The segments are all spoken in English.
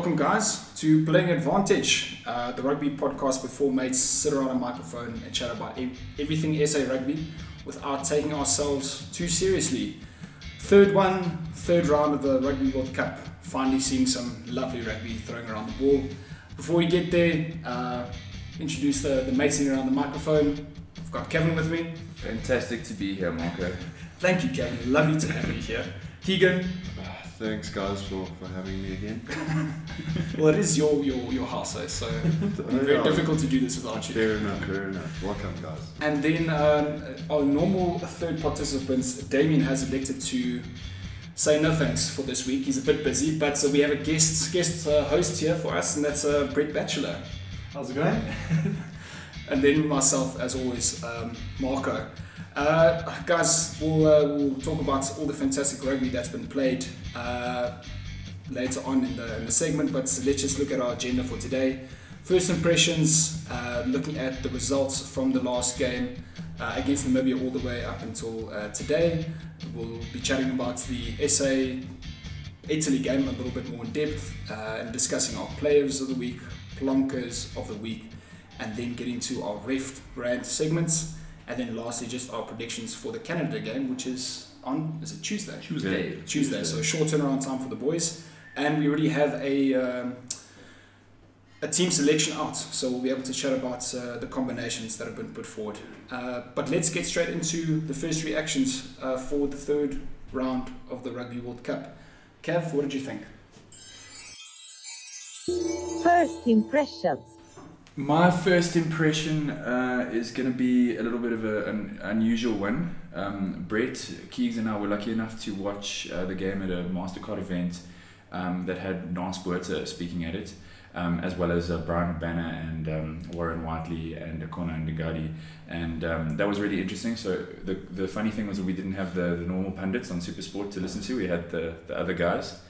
Welcome, guys, to Playing Advantage, uh, the rugby podcast where four mates sit around a microphone and chat about ev- everything SA rugby without taking ourselves too seriously. Third one, third round of the Rugby World Cup. Finally seeing some lovely rugby throwing around the ball. Before we get there, uh, introduce the, the mates sitting around the microphone. I've got Kevin with me. Fantastic to be here, Marco. Thank you, Kevin. Lovely to have you here. Keegan. Thanks, guys, for, for having me again. Well, it is your your, your house, eh, so it'd be very Yeah, difficult to do this without you. Fair enough, fair enough. Welcome, guys. And then um, our normal third participants, Damien has elected to say no thanks for this week. He's a bit busy, but so we have a guest guest uh, host here for us, and that's uh, Brett Batchelor. How's it going? And then myself, as always, um, Marco. Uh, guys, we'll, uh, we'll talk about all the fantastic rugby that's been played uh, later on in the, in the segment, but let's just look at our agenda for today. First impressions, uh, looking at the results from the last game uh, against Namibia all the way up until uh, today. We'll be chatting about the SA Italy game a little bit more in depth and discussing our players of the week, plunkers of the week, and then getting to our ref brand segments, and then lastly just our predictions for the Canada game, which is on is it Tuesday? Tuesday. Tuesday. So short turnaround time for the boys, and we already have a um, a team selection out, so we'll be able to chat about uh, the combinations that have been put forward. Uh, but let's get straight into the first reactions uh, for the third round of the Rugby World Cup. Kev, what did you think? First impressions. My first impression uh, is going to be a little bit of a, an unusual one. Um, Brett, Keegs, and I were lucky enough to watch uh, the game at a MasterCard event um, that had Naas Botha speaking at it, um, as well as uh, Bryan Habana and um, Warren Whiteley and Akona Ndungane. And um, that was really interesting. So the, the funny thing was that we didn't have the, the normal pundits on Supersport to listen to. We had the, the other guys.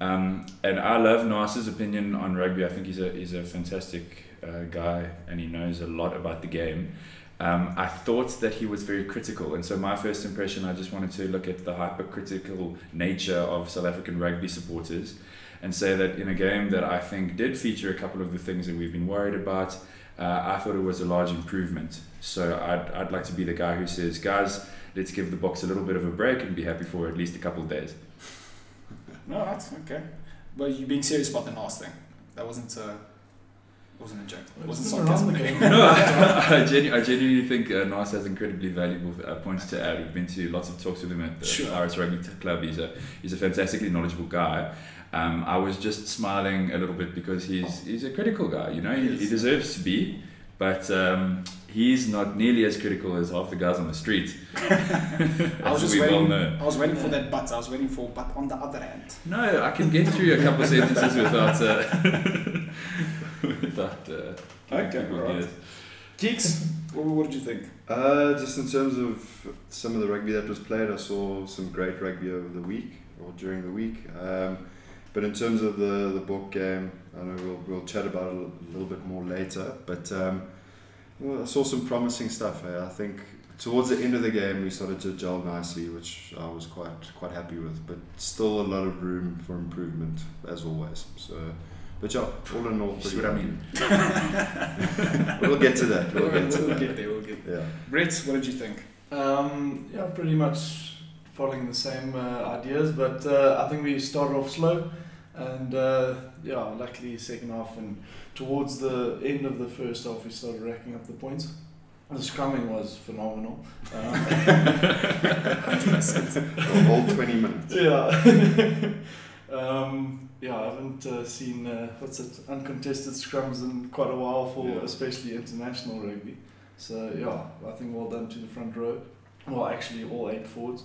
Um, and I love Naas's opinion on rugby. I think he's a he's a fantastic uh, guy, and he knows a lot about the game. Um, I thought that he was very critical, and so my first impression, I just wanted to look at the hypercritical nature of South African rugby supporters, and say that in a game that I think did feature a couple of the things that we've been worried about, uh, I thought it was a large improvement. So I'd I'd like to be the guy who says, guys, let's give the Boks a little bit of a break and be happy for at least a couple of days. No, that's okay. But you being serious about the last thing? That wasn't uh, wasn't a joke. It wasn't It's been around sarcasm. no, I, I, genu- I genuinely think uh, Naas has incredibly valuable uh, points to add. We've been to lots of talks with him at the Sure. Iris Rugby Club. He's a he's a fantastically knowledgeable guy. Um, I was just smiling a little bit because he's he's a critical guy. You know, he, he Yes. deserves to be, but um, he's not nearly as critical as half the guys on the street. I was just we well waiting. know. I was waiting for that but. I was waiting for but. On the other hand, No, I can get through a couple sentences without uh, without. Uh, Okay, people alright. gears. Keeks, what, what did you think? Uh, just in terms of some of the rugby that was played, I saw some great rugby over the week or during the week. Um, but in terms of the, the Bok game, I know we'll, we'll chat about it a little bit more later. But um, well, I saw some promising stuff. eh. I think towards the end of the game, we started to gel nicely, which I was quite quite happy with. But still a lot of room for improvement, as always. So, but yeah, all in all, You see pretty what I mean? We'll get to that. We'll, We'll get to we'll that. get there. We'll get there. Yeah. Brett, what did you think? Um, yeah, pretty much following the same uh, ideas, but uh, I think we started off slow, and uh, yeah, luckily second half and towards the end of the first half we started racking up the points. The scrumming was phenomenal. Um, The whole 20 minutes. yeah. Um, yeah, I haven't uh, seen uh, what's it uncontested scrums in quite a while for Yeah. especially international rugby. So yeah, I think well done to the front row. Well, actually all eight forwards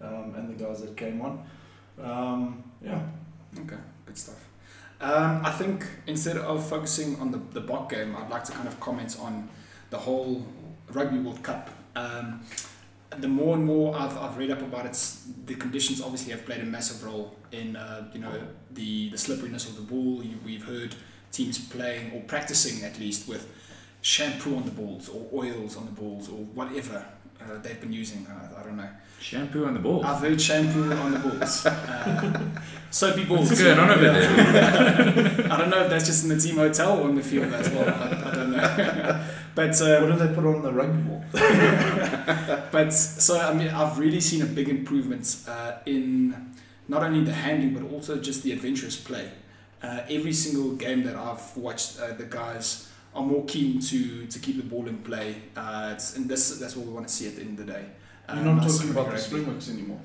um, and the guys that came on. Um, yeah, Okay, good stuff. Um, I think instead of focusing on the, the Bok game, I'd like to kind of comment on the whole Rugby World Cup. Um, the more and more I've, I've read up about it, the conditions obviously have played a massive role in uh, you know the, the slipperiness of the ball. You, we've heard teams playing or practicing at least with shampoo on the balls or oils on the balls or whatever uh, they've been using. Uh, I don't know. Shampoo on the balls. I've heard shampoo on the balls. Uh, soapy balls. What's going on over there? I don't know if that's just in the team hotel or on the field as well. I, I don't know. but What um, do they put on the rugby ball? but so I mean, I've really seen a big improvement uh, in not only the handling but also just the adventurous play. Uh, every single game that I've watched, uh, the guys are more keen to to keep the ball in play. Uh, it's, and this that's what we want to see at the end of the day. You're Um, not talking about the. Springboks anymore.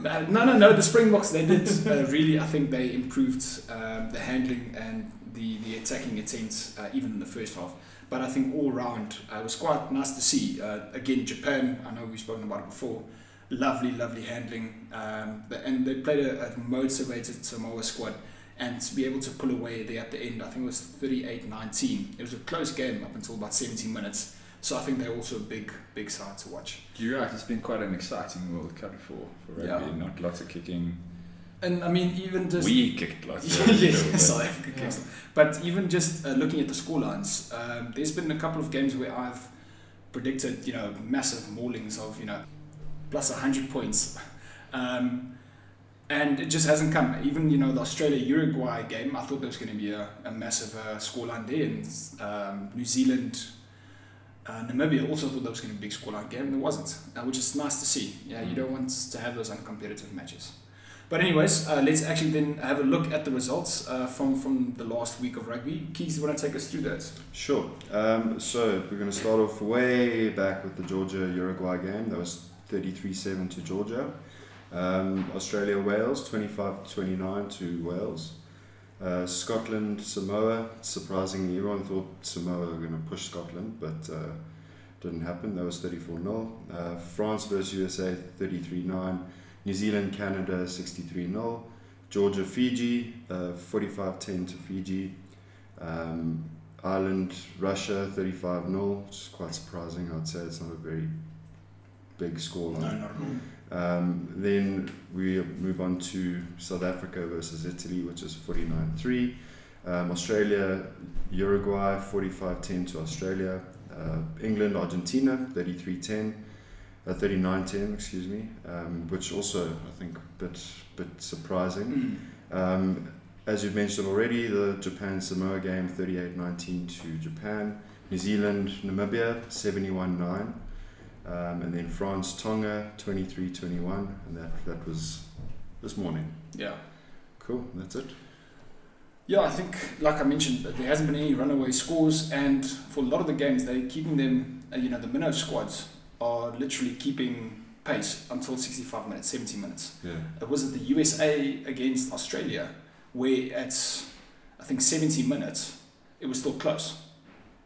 No, no, no. The Springboks they did uh, really. I think they improved um, the handling and the the attacking attempts uh, even in the first half. But I think all round uh, it was quite nice to see. Uh, again, Japan. I know we've spoken about it before. Lovely, lovely handling, um, the- and they played a, a motivated Samoa squad. And to be able to pull away there at the end, I think it was 38-19. It was a close game up until about 17 minutes. So I think they're also a big, big side to watch. You're right. It's been quite an exciting World Cup for for rugby. Yeah. Not lots of kicking. And I mean, even just we kicked lots. Yeah, yeah, but- South Africa kicks. But even just uh, looking at the scorelines, um, there's been a couple of games where I've predicted, you know, massive maulings of, you know, plus 100 points. Um, and it just hasn't come. Even, you know, the Australia Uruguay game, I thought there was going to be a, a massive uh, scoreline there. And um, New Zealand, uh, Namibia also thought there was going to be a big scoreline game, and there wasn't, uh, which is nice to see. Yeah, you don't want to have those uncompetitive matches. But anyways, uh, let's actually then have a look at the results uh, from from the last week of rugby. Keys, you want to take us through that? Sure. Um, so we're going to start off way back with the Georgia Uruguay game. That was 33 7 to Georgia. Um, Australia Wales 25 29 to Wales. Uh, Scotland Samoa. Surprisingly, everyone thought Samoa were going to push Scotland, but uh, didn't happen. That was 34 0. Uh, France versus USA 33 9. New Zealand Canada 63 0. Georgia Fiji uh, 45 10 to Fiji. Um, Ireland, Russia, 35 0, which is quite surprising. I'd say it's not a very big score line. not at all. Um, then we move on to South Africa versus Italy, which is 49 3. Um, Australia, Uruguay, 45 10 to Australia. Uh, England, Argentina, 33 10. Uh, 39 10, excuse me, um, which also I think a bit, bit surprising. Mm. Um, as you've mentioned already, the Japan Samoa game 38 19 to Japan. New Zealand Namibia 71 9. Um, and then France Tonga 23 21. And that, that was this morning. Yeah. Cool, that's it. Yeah, I think, like I mentioned, there hasn't been any runaway scores, and for a lot of the games, they're keeping them, uh, you know, the minnow squads are literally keeping pace until 65 minutes, 70 minutes. Yeah. It was at the USA against Australia, where at, I think, 70 minutes, it was still close.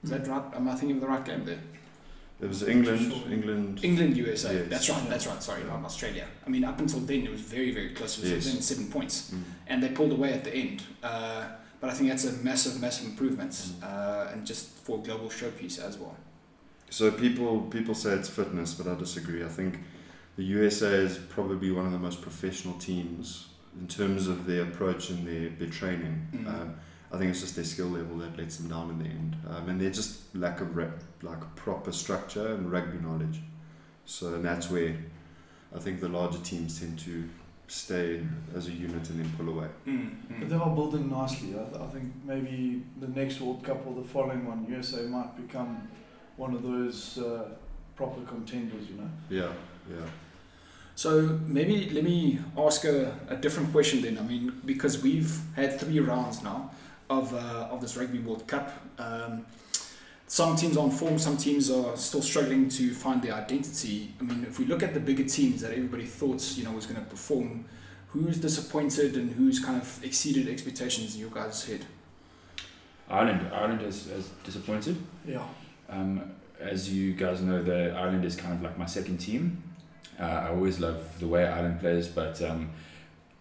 Is that right? Am I thinking of the right game there? It was England, England. England, USA. Yes. That's right. That's right. Sorry, not Australia. I mean, up until then, it was very, very close. It was Yes. within seven points, Mm. and they pulled away at the end. Uh, but I think that's a massive, massive improvement, Mm. uh, and just for global showpiece as well. So people people say it's fitness, but I disagree. I think the USA is probably one of the most professional teams in terms of their approach and their, their training. Mm. Um, I think it's just their skill level that lets them down in the end, um, and they're just lack of rep, like proper structure and rugby knowledge. So and that's where I think the larger teams tend to stay as a unit and then pull away. But they are building nicely. I, th- I think maybe the next World Cup or the following one, USA might become one of those uh, proper contenders, you know. Yeah, yeah. So maybe let me ask a, a different question then. I mean, because we've had three rounds now of, uh, of this Rugby World Cup. Um, some teams are on form, some teams are still struggling to find their identity. I mean, if we look at the bigger teams that everybody thought you know was going to perform, who's disappointed and who's kind of exceeded expectations in your guys' head? Ireland, Ireland has, has disappointed. Yeah. Um, as you guys know, the Ireland is kind of like my second team. Uh, I always love the way Ireland plays, but um,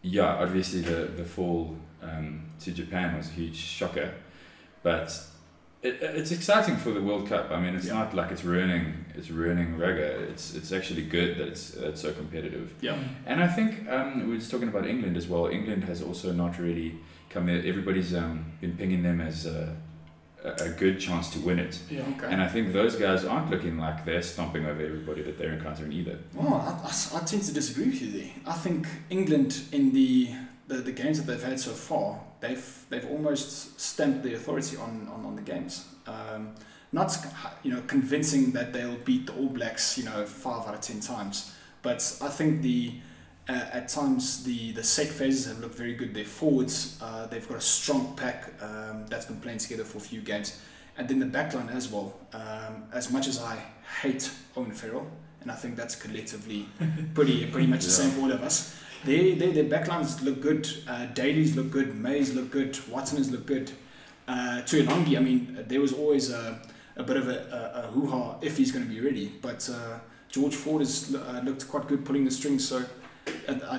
yeah, obviously the the fall um, to Japan was a huge shocker. But it, it's exciting for the World Cup. I mean, it's Yeah. not like it's ruining it's ruining rugby. It's it's actually good that it's it's so competitive. Yeah. And I think um, we were just talking about England as well. England has also not really come there. Everybody's um, been pinging them as a, a, a good chance to win it. Yeah. Okay. And I think those guys aren't looking like they're stomping over everybody that they're encountering either. Well, I, I, I tend to disagree with you there. I think England in the, the, the games that they've had so far, they've they've almost stamped the authority on, on, on the games. Um, not you know convincing that they'll beat the All Blacks you know five out of ten times, but I think the uh, at times the the set phases have looked very good. Their forwards uh, they've got a strong pack um, that's been playing together for a few games, and then the backline as well. Um, as much as I hate Owen Farrell, and I think that's collectively pretty pretty much the same for all of us. Their, their, their backlines look good. Uh, Daly's look good. Mays look good. Watson's look good. Uh, Tuilagi, I mean, there was always a, a bit of a, a, a hoo-ha if he's going to be ready. But uh, George Ford has uh, looked quite good pulling the strings, so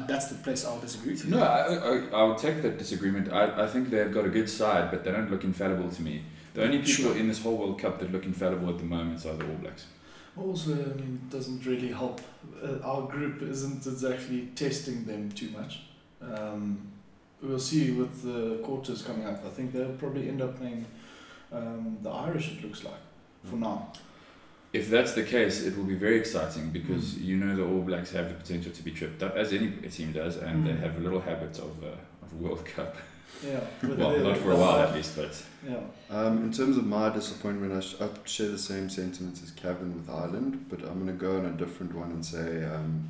that's the place I'll disagree with you. No, I, I, I would take that disagreement. I, I think they've got a good side, but they don't look infallible to me. The only people Sure. in this whole World Cup that look infallible at the moment are the All Blacks. Also, I mean, it doesn't really help. Uh, our group isn't exactly testing them too much. Um, we'll see with the quarters coming up. I think they'll probably end up playing um, the Irish. It looks like for now. If that's the case, it will be very exciting because you know the All Blacks have the potential to be tripped up, as any team does, and they Mm. have a little habit of, uh, of World Cup. Yeah. Well, not for a while at least, but Yeah. Um, in terms of my disappointment, I, sh- I share the same sentiments as Kevin with Ireland, but I'm going to go on a different one and say um,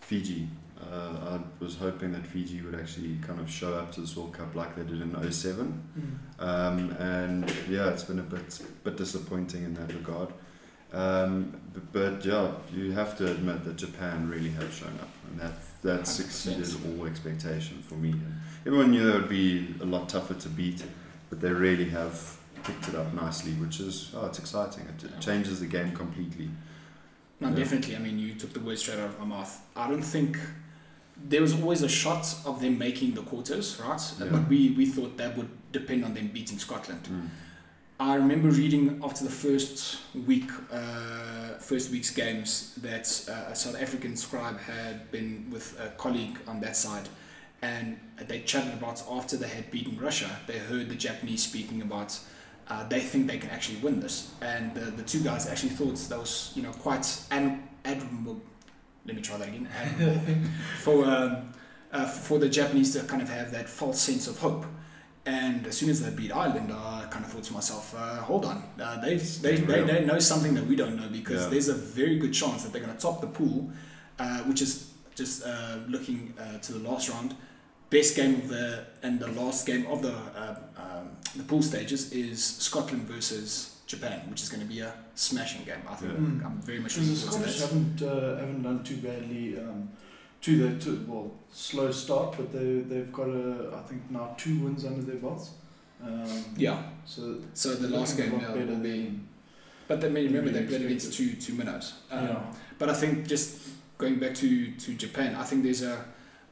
Fiji. Uh, I was hoping that Fiji would actually kind of show up to this World Cup like they did in 07. Um, and yeah, it's been a bit bit disappointing in that regard. Um, b- but yeah, you have to admit that Japan really have shown up, and that that 100%. succeeded all expectation for me. Everyone knew it would be a lot tougher to beat, but they really have picked it up nicely, which is oh, it's exciting. It, it changes the game completely. No, Yeah. definitely. I mean, you took the words straight out of my mouth. I don't think there was always a shot of them making the quarters, right? Yeah. But we, we thought that would depend on them beating Scotland. Mm. I remember reading after the first week, uh, first week's games, that uh, a South African scribe had been with a colleague on that side, and they chatted about after they had beaten Russia. They heard the Japanese speaking about uh, they think they can actually win this, and the, the two guys actually thought that was you know quite ad- admirable. Let me try that again. For um, uh, for the Japanese to kind of have that false sense of hope. And as soon as they beat Ireland, I kind of thought to myself, uh, hold on, uh, they, they, they, they know something that we don't know because Yeah. there's a very good chance that they're going to top the pool, uh, which is just uh, looking uh, to the last round. Best game of the and the last game of the uh, um, the pool stages is Scotland versus Japan, which is going to be a smashing game. I think Yeah. I'm very much looking forward to Scottish that. haven't uh, haven't done too badly um, to their to, well slow start, but they they've got a I think now two wins under their belts. Um, Yeah. So So the last game a lot yeah, better will be. But then remember they played against two two minnows. Um, yeah. But I think just going back to, to Japan, I think there's a,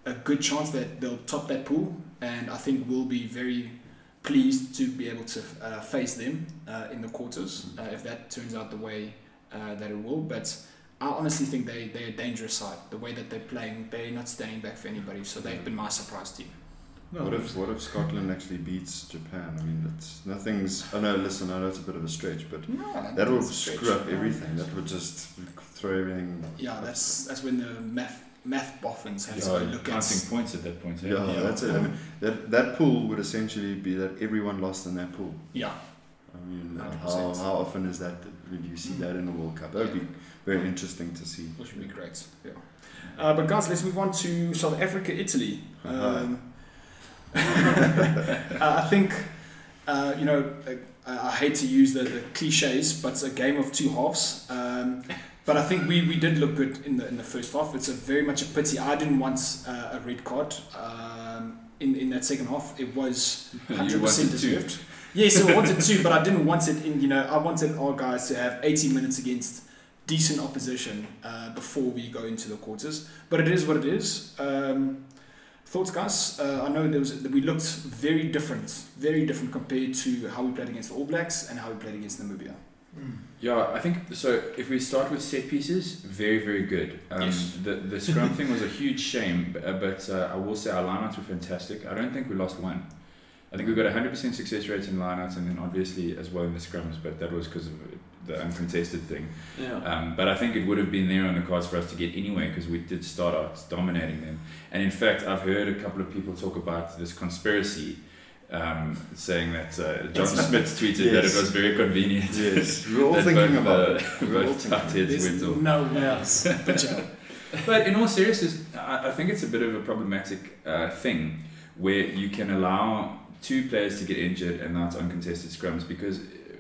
a good chance that they'll top that pool, and I think we'll be very pleased to be able to uh, face them uh, in the quarters uh, if that turns out the way uh, that it will. But I honestly think they, they're a dangerous side. The way that they're playing, they're not standing back for anybody, so they've been my surprise team. No, What if what if Scotland actually beats Japan? I mean, it's nothing's. I know. Listen, I know it's a bit of a stretch, but No, that would that's a stretch. screw up everything. That would just throw everything. Yeah, that's that's when the math math boffins have to yeah, go look counting at. points at that point. eh? Yeah, that's it. I mean, that that pool would essentially be that everyone lost in that pool. Yeah, I mean, how, 100%. how often is that? Would you see that in the World Cup? That would be very interesting to see. which would be great. Yeah. Uh, but guys, let's move on to South Africa, Italy. Um, uh, I think, uh, you know, I, I hate to use the, the cliches, but it's a game of two halves. Um, but I think we, we did look good in the in the first half. It's a very much a pity. I didn't want uh, a red card um, in in that second half. It was hundred percent deserved. Yes, I wanted to, but I didn't want it in. You know, I wanted our guys to have 80 minutes against decent opposition uh, before we go into the quarters. But it is what it is. Um, thoughts, guys? Uh, I know there was we looked very different, very different compared to how we played against the All Blacks and how we played against Namibia. Mm. Yeah, I think so. If we start with set pieces, very very good. Um, Yes. The the scrum thing was a huge shame, but, uh, but uh, I will say our lineouts were fantastic. I don't think we lost one. I think we got 100% success rates in lineouts and then obviously as well in the scrums, but that was because of the uncontested thing. Yeah. Um, but I think it would have been there on the cards for us to get anyway because we did start out dominating them. And in fact, I've heard a couple of people talk about this conspiracy, um, saying that uh, John Smit tweeted that it was very convenient. Yes, we we're all thinking both, about uh, it. We were all both thinking- tight heads went off. no ways. But. But in all seriousness, I, I think it's a bit of a problematic uh, thing where you can allow two players to get injured and that's uncontested scrums because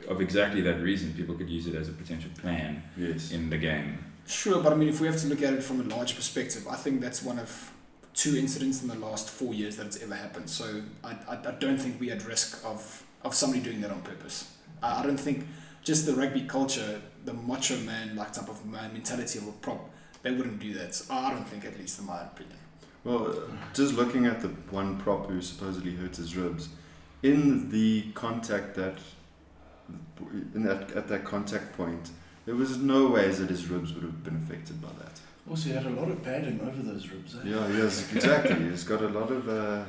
of exactly that reason. People could use it as a potential plan Yes. in the game. Sure, but I mean, if we have to look at it from a larger perspective, I think that's one of two incidents in the last four years that it's ever happened. So I, I, I don't think we're at risk of, of somebody doing that on purpose. I, I don't think just the rugby culture, the macho man like type of man mentality of a prop, they wouldn't do that. So I don't think, at least in my opinion. Well, just looking at the one prop who supposedly hurt his ribs, in the contact that, in that at that contact point, there was no ways that his ribs would have been affected by that. Also, he had a lot of padding over those ribs. Eh? Yeah, yes, exactly. He's got a lot of uh,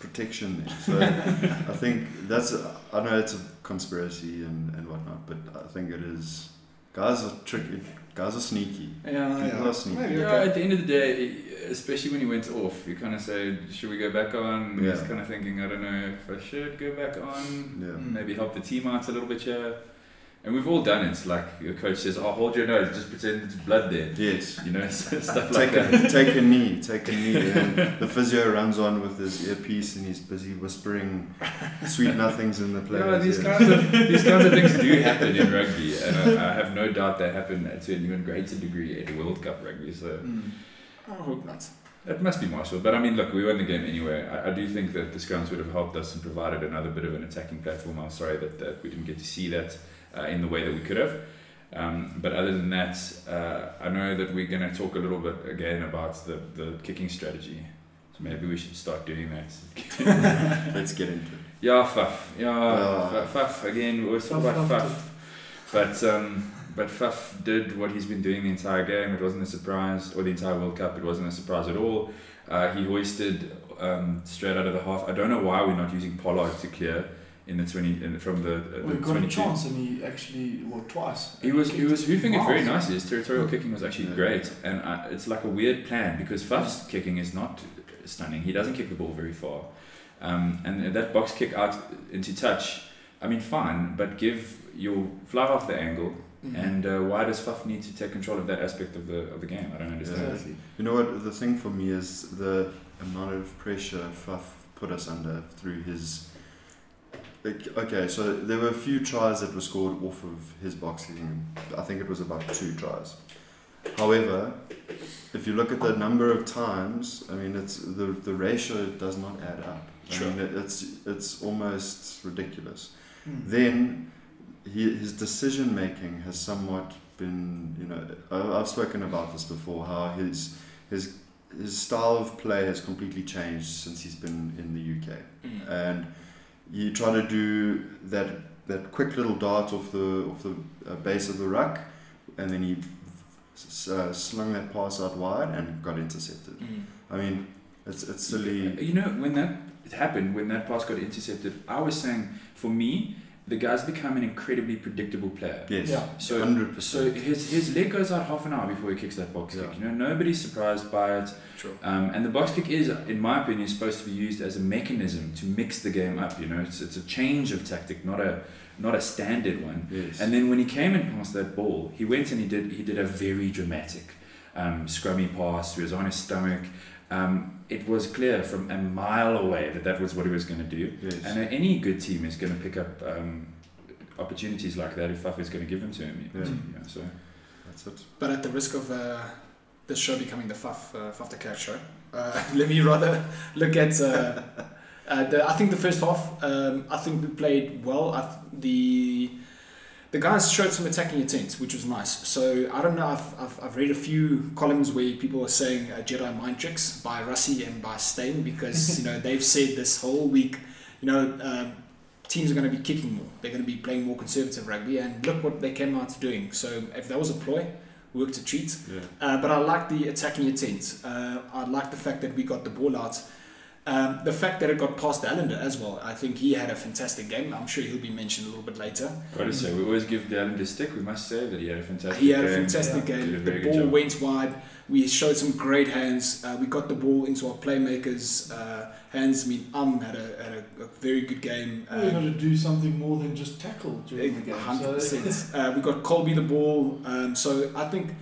protection there. So I think that's. I know it's a conspiracy and, and whatnot, but I think it is. Guys are tricky. Guys are sneaky. Yeah, People are sneaky. Maybe, Yeah, okay. at the end of the day, especially when he went off, you kind of say, should we go back on? He's Yeah. kind of thinking, I don't know if I should go back on. Yeah. Mm. Maybe help the team out a little bit here. And we've all done it. Like your coach says, oh, hold your nose, just pretend there's blood there. Yes. You know, stuff like Take that. a, take a knee, take a knee. And the physio runs on with his earpiece and he's busy whispering sweet nothings in the Yeah, players. these ear. kinds of these kinds of things do happen in rugby, and I, I have no doubt they happen to an even greater degree at World Cup rugby. So Mm. I hope not. it must be Marshall, But I mean, look, we won the game anyway. I, I do think that the scrums would have helped us and provided another bit of an attacking platform. I'm sorry that, that we didn't get to see that uh, in the way that we could have. Um, but other than that, uh, I know that we're going to talk a little bit again about the, the kicking strategy. So maybe we should start doing that. Let's get into it. Yeah, Faf. Yeah, Ah. Faf, Faf. Again, we always talking about Faf, Faf. But um, but Faf did what he's been doing the entire game. It wasn't a surprise, or the entire World Cup. It wasn't a surprise at all. Uh, he hoisted um, straight out of the half. I don't know why we're not using Pollard to clear in the twenty in, from the, uh, the We got a chance, and he actually, well, twice. He was he kicked was hoofing it very miles. nicely. His territorial kicking was actually Yeah. great, and uh, it's like a weird plan because Faf's kicking is not stunning. He doesn't kick the ball very far, um, and that box kick out into touch. I mean, fine, but give your fly off the angle. Mhm. And uh, why does Faf need to take control of that aspect of the of the game? I don't understand. Exactly. You know what? The thing for me is the amount of pressure Faf put us under through his. Okay, so there were a few tries that were scored off of his box kicking. I think it was about two tries. However, if you look at the number of times, I mean, it's the the ratio does not add up. Sure. I mean, it, it's it's almost ridiculous. Mm. Then he, his decision making has somewhat been, you know, I- I've spoken about this before. How his his his style of play has completely changed since he's been in the UK, Mm. and you try to do that that quick little dart off the off the uh, base of the ruck, and then he uh, slung that pass out wide and got intercepted. Mm. I mean, it's it's silly. You know, when that happened, when that pass got intercepted, I was saying, for me, the guy's become an incredibly predictable player. Yes, Yeah. So, hundred so his, his leg goes out half an hour before he kicks that box Yeah. kick. You know, nobody's surprised by it. True. Um, and the box kick is, in my opinion, supposed to be used as a mechanism to mix the game up. You know, it's, it's a change of tactic, not a not a standard one. Yes. And then when he came and passed that ball, he went and he did he did a very dramatic um, scrummy pass. He was on his stomach. Um, it was clear from a mile away that that was what he was going to do. yes. And uh, any good team is going to pick up um, opportunities like that if Faf is going to give them to him. Yeah. Yeah, so That's it. But at the risk of uh, this show becoming the Faf, uh, Faf the Cat show, uh, let me rather look at. Uh, uh, the, I think the first half, um, I think we played well. I th- the the guys showed some attacking intent, which was nice. So I don't know. I've, I've, I've read a few columns where people are saying uh, Jedi mind tricks by Rassie and by Stain because you know they've said this whole week, you know. Um, Teams are going to be kicking more. They're going to be playing more conservative rugby, and look what they came out doing. So, if that was a ploy, worked a treat. Yeah. Uh, but I like the attacking intent. Uh, I like the fact that we got the ball out. Um, the fact that it got past Allende as well, I think he had a fantastic game. I'm sure he'll be mentioned a little bit later. Got to say, we always give Dallin the stick. We must say that he had a fantastic game. He had a fantastic Yeah. game. Did a The ball job. went wide. We showed some great hands. Uh, we got the ball into our playmakers' uh, hands. I mean, Um had a, had a, a very good game. We're Um, to do something more than just tackle during the game. Hundred So. Uh, we got Kolbe the ball. Um, so I think,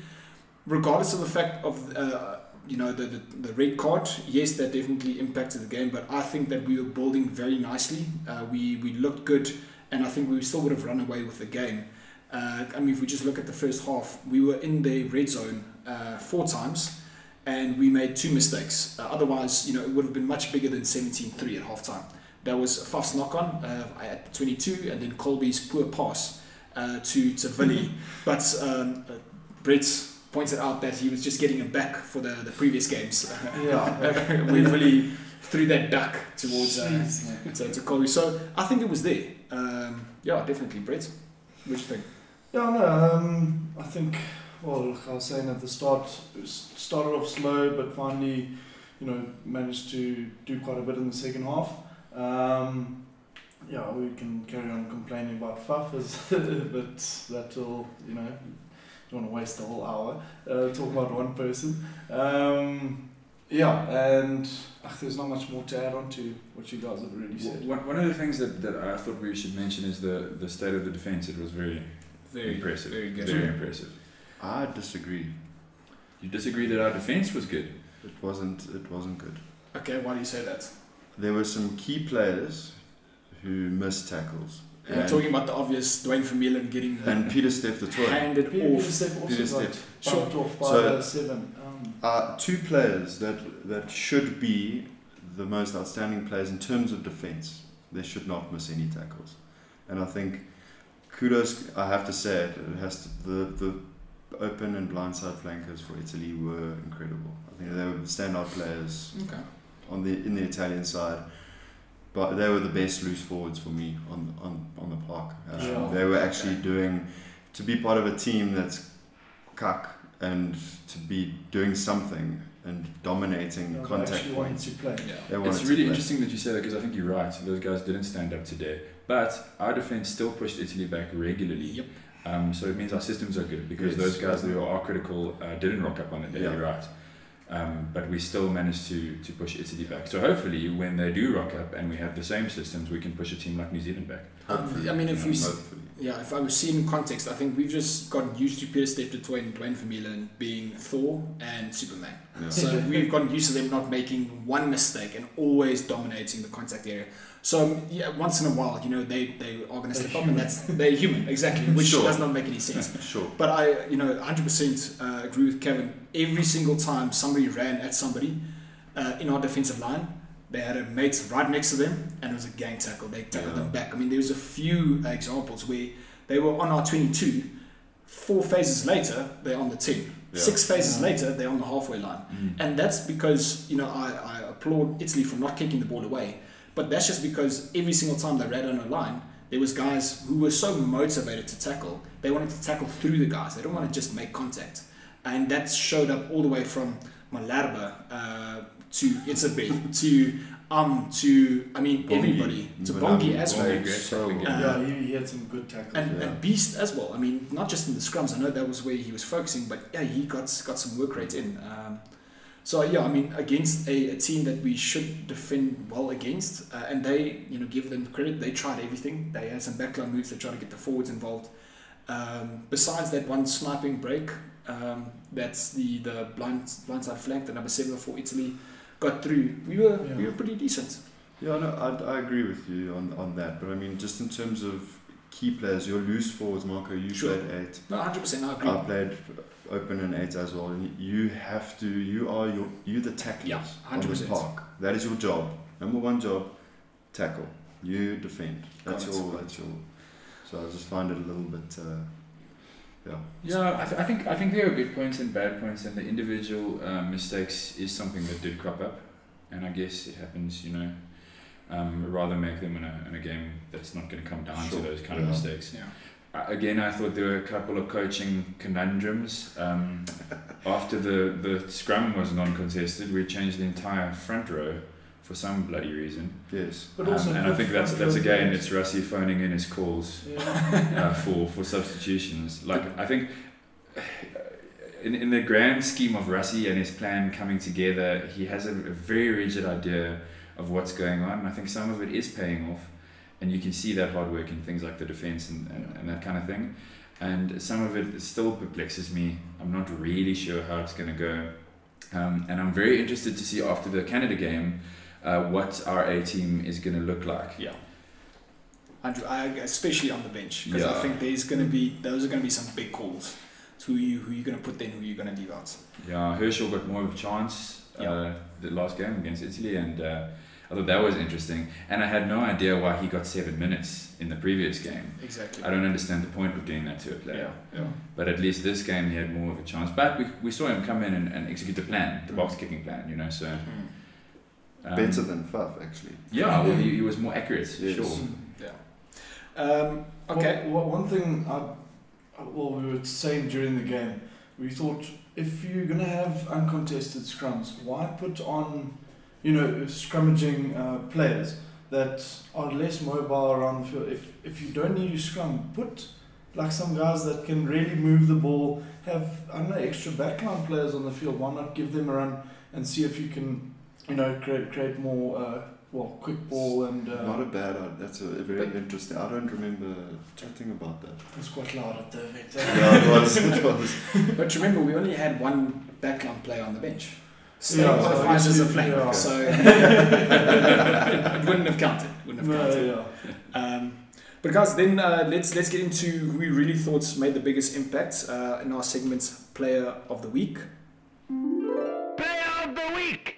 regardless of the fact of uh, you know the, the the red card, yes, that definitely impacted the game. But I think that we were building very nicely. Uh, we we looked good, and I think we still would have run away with the game. Uh, I mean, if we just look at the first half, we were in the red zone uh, four times. And we made two mistakes. Uh, otherwise, you know, it would have been much bigger than 17-3 at halftime. That was Faf's knock on uh, at 22, and then Kolbe's poor pass uh, to to Vinny. but um, uh, Brett pointed out that he was just getting him back for the, the previous games. Yeah. we really threw that duck towards uh, Jeez, to, to Kolbe. So I think it was there. Um, yeah, definitely, Brett. What do you think? Yeah, no, um, I think, well, like I was saying at the start, it started off slow, but finally, you know, managed to do quite a bit in the second half. Um, yeah, we can carry on complaining about Faf, but that will, you know, don't want to waste the whole hour uh, talking about one person. Um, yeah, and ugh, there's not much more to add on to what you guys have already said. One, one of the things that, that I thought we should mention is the, the state of the defense. It was very Very impressive. Very good. Very impressive. I disagree. You disagree that our defense was good? It wasn't. It wasn't good. Okay, why do you say that? There were some key players who missed tackles. You're talking about the obvious Duane Vermeulen getting and Pieter-Steph du Toit. handed Peter, Peter off. Steph also Peter got Steph. bumped off by So- the seven. Um, Uh, two players that, that should be the most outstanding players in terms of defence. They should not miss any tackles. And I think kudos, I have to say it, it has to, the, the open and blindside flankers for Italy were incredible. I think they were the standout players Okay. on the in the Italian side. But they were the best loose forwards for me on on, on the park. Uh, Sure. They were actually doing to be part of a team that's cuck and to be doing something and dominating you know, they contact wanted points. to play. Yeah. It's really play. interesting that you say that because I think you're right. Those guys didn't stand up today. But our defense still pushed Italy back regularly. Yep. Um, so it means our systems are good because Yes. those guys who are critical uh, didn't rock up on the day, Yeah. you're right. Um, but we still managed to, to push Italy back. So hopefully, when they do rock up and we have the same systems, we can push a team like New Zealand back. Um, I mean, if Yeah, you s- hopefully. Yeah, if I was seeing in context, I think we've just gotten used to Peter Steph Duane, Duane Vermeulen being Thor and Superman. Yeah. So we've gotten used to them not making one mistake and always dominating the contact area. So yeah, once in a while, you know, they, they are going to They're step up, and that's they're human exactly, which Sure. does not make any sense. Sure. But I, you know, 100% uh, agree with Kevin. Every single time somebody ran at somebody uh, in our defensive line, they had a mate right next to them, and it was a gang tackle. They tackled Yeah. them back. I mean, there was a few uh, examples where they were on our 22. Four phases later, they're on the 10. Yeah. Six phases Yeah. later, they're on the halfway line. And that's because, you know, I, I applaud Italy for not kicking the ball away. But that's just because every single time they ran on a line, there was guys who were so motivated to tackle. They wanted to tackle through the guys. They don't want to just make contact. And that showed up all the way from Malherbe uh, to Etzebeth to um to I mean Bongi. everybody to Bongi. Bongi as well. Bongi. So Uh, yeah, he, he had some good tackles. And, Yeah. and Beast as well. I mean, not just in the scrums. I know that was where he was focusing, but yeah, he got got some work rate in. Um, so yeah, I mean, against a, a team that we should defend well against, uh, and they, you know, give them credit. They tried everything. They had some backline moves. They tried to get the forwards involved. Um, besides that one sniping break, um, that's the the blind blindside flank, the number seven for Italy, got through. We were we were pretty decent. Yeah, no, I, I agree with you on, on that. But I mean, just in terms of key players, your loose forwards, Marco, you Sure. played eight. No, hundred percent. I agree. I played open and eight as well. You have to. You are your. You the tacklers Yeah, on the park. That is your job. Number one job. Tackle. You defend. That's Got it. your. That's your. So I just find it a little bit. Uh, yeah. Yeah, I, th- I think I think there are good points and bad points, and the individual um, mistakes is something that did crop up, and I guess it happens. You know, um, rather make them in a, in a game that's not going to come down Sure, to those kind of mistakes. Yeah. Uh, again, I thought there were a couple of coaching conundrums. Um, after the, the scrum was non-contested, we changed the entire front row for some bloody reason. Yes. But also um, and I think that's that's again games. it's Rassie phoning in his calls Yeah. uh, for for substitutions. Like I think in in the grand scheme of Rassie and his plan coming together, he has a, a very rigid idea of what's going on. And I think some of it is paying off, and you can see that hard work in things like the defense and, and, and that kind of thing. And some of it still perplexes me. I'm not really sure how it's going to go. Um, and I'm very interested to see after the Canada game uh, what our A team is going to look like. Yeah. Andrew, I, especially on the bench because I think there's going to be those are going to be some big calls. Who you who you're going to put in, who you're going to leave out. Yeah, Herschel got more of a chance uh, Yeah. the last game against Italy, and uh, I thought that was interesting. And I had no idea why he got seven minutes in the previous game. Exactly. I don't understand the point of doing that to a player. Yeah. Yeah. But at least this game he had more of a chance. But we, we saw him come in and, and execute the plan, the box kicking plan, you know. So Mm. um, Better than Faf, actually. Yeah, well, he, he was more accurate, Yes. sure. Yeah. Um, okay. Well, one thing I, well, we were saying during the game, we thought if you're gonna have uncontested scrums, why put on, you know, scrummaging uh, players that are less mobile around the field? If if you don't need your scrum, put like some guys that can really move the ball. Have I don't know extra backline players on the field. Why not give them a run and see if you can, you know, create create more. Uh, well, quick ball and uh, Not a bad idea. That's a, very But- interesting. I don't remember chatting about that. it was quite loud at the event. yeah, it was. It was. But remember, we only had one backline player on the bench. So Yeah, it qualifies so as a you- yeah. So it wouldn't have counted. Wouldn't have No, counted. yeah. Um, but guys, then uh, let's let's get into who we really thought made the biggest impact uh, in our segment, Player of the Week. Player of the week.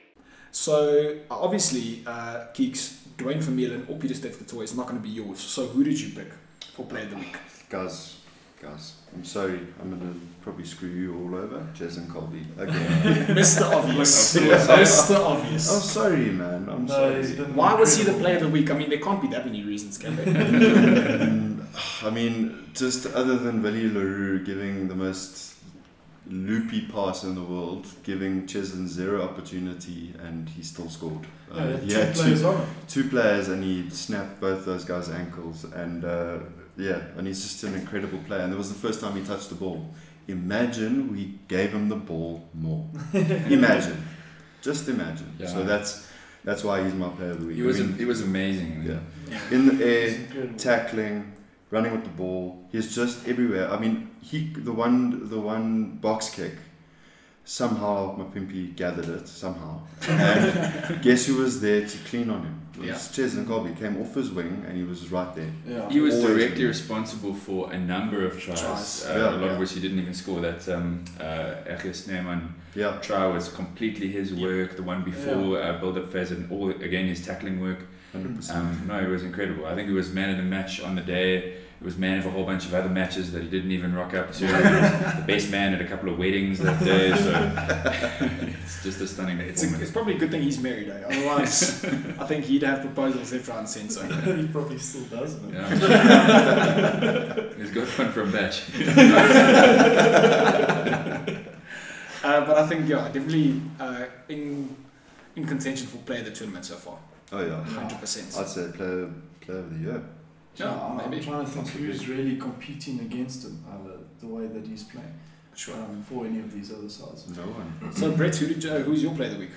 So uh, obviously, uh, Keeks, Duane Vermeulen or Pieter-Steph is not going to be yours. So who did you pick for Player of the Week? Guys, guys, I'm sorry. I'm gonna probably screw you all over. Cheslin Kolbe again. Mr. Obvious. Of course. Mr. I'm sorry, man. I'm No, sorry. he's been Why was he the. Player of the Week? I mean, there can't be that many reasons, can there? Mm, I mean, just other than Willie le Roux giving the most loopy pass in the world, giving Cheslin zero opportunity, and he still scored. Uh, Yeah, he two had players two, on two players, and he snapped both those guys' ankles, and uh, yeah, and he's just an incredible player. And it was the first time he touched the ball. Imagine we gave him the ball more. imagine, just imagine. Yeah. So that's that's why he's my player of the week. He I was mean, he was amazing. yeah, Yeah. in the air tackling, running with the ball. He's just everywhere. I mean, he the one the one box kick. Somehow Mapimpi gathered it somehow, and guess who was there to clean on him? It was Yeah. Cheslin Kolbe came off his wing and he was right there. Yeah. He was Always directly been. responsible for a number of tries, Tries. Uh, Yeah. a lot Yeah. of which he didn't even score. That um, uh, RG Snyman Yeah, try was completely his Yeah. work. The one before uh, build up phase and all again his tackling work. hundred percent. Um, no, it was incredible. I think he was man of the match on the day. He was man of a whole bunch of other matches that he didn't even rock up to. the best man at a couple of weddings that day. So it's just a stunning It's, a, performance. it's probably a good thing he's married, eh? Otherwise, I think he'd have proposals left, right, and centre. he probably still does. isn't he? Yeah. He's got one from batch. Uh, but I think, yeah, definitely uh, in in contention for player of the tournament so far. Oh yeah, 100%. I'd say player player of the year. Yeah, I'm, I'm trying to think Possibly. who's really competing against him, uh, the way that he's playing Sure. um, for any of these other sides. No one. So, Brett, who did you, who's your player of the week?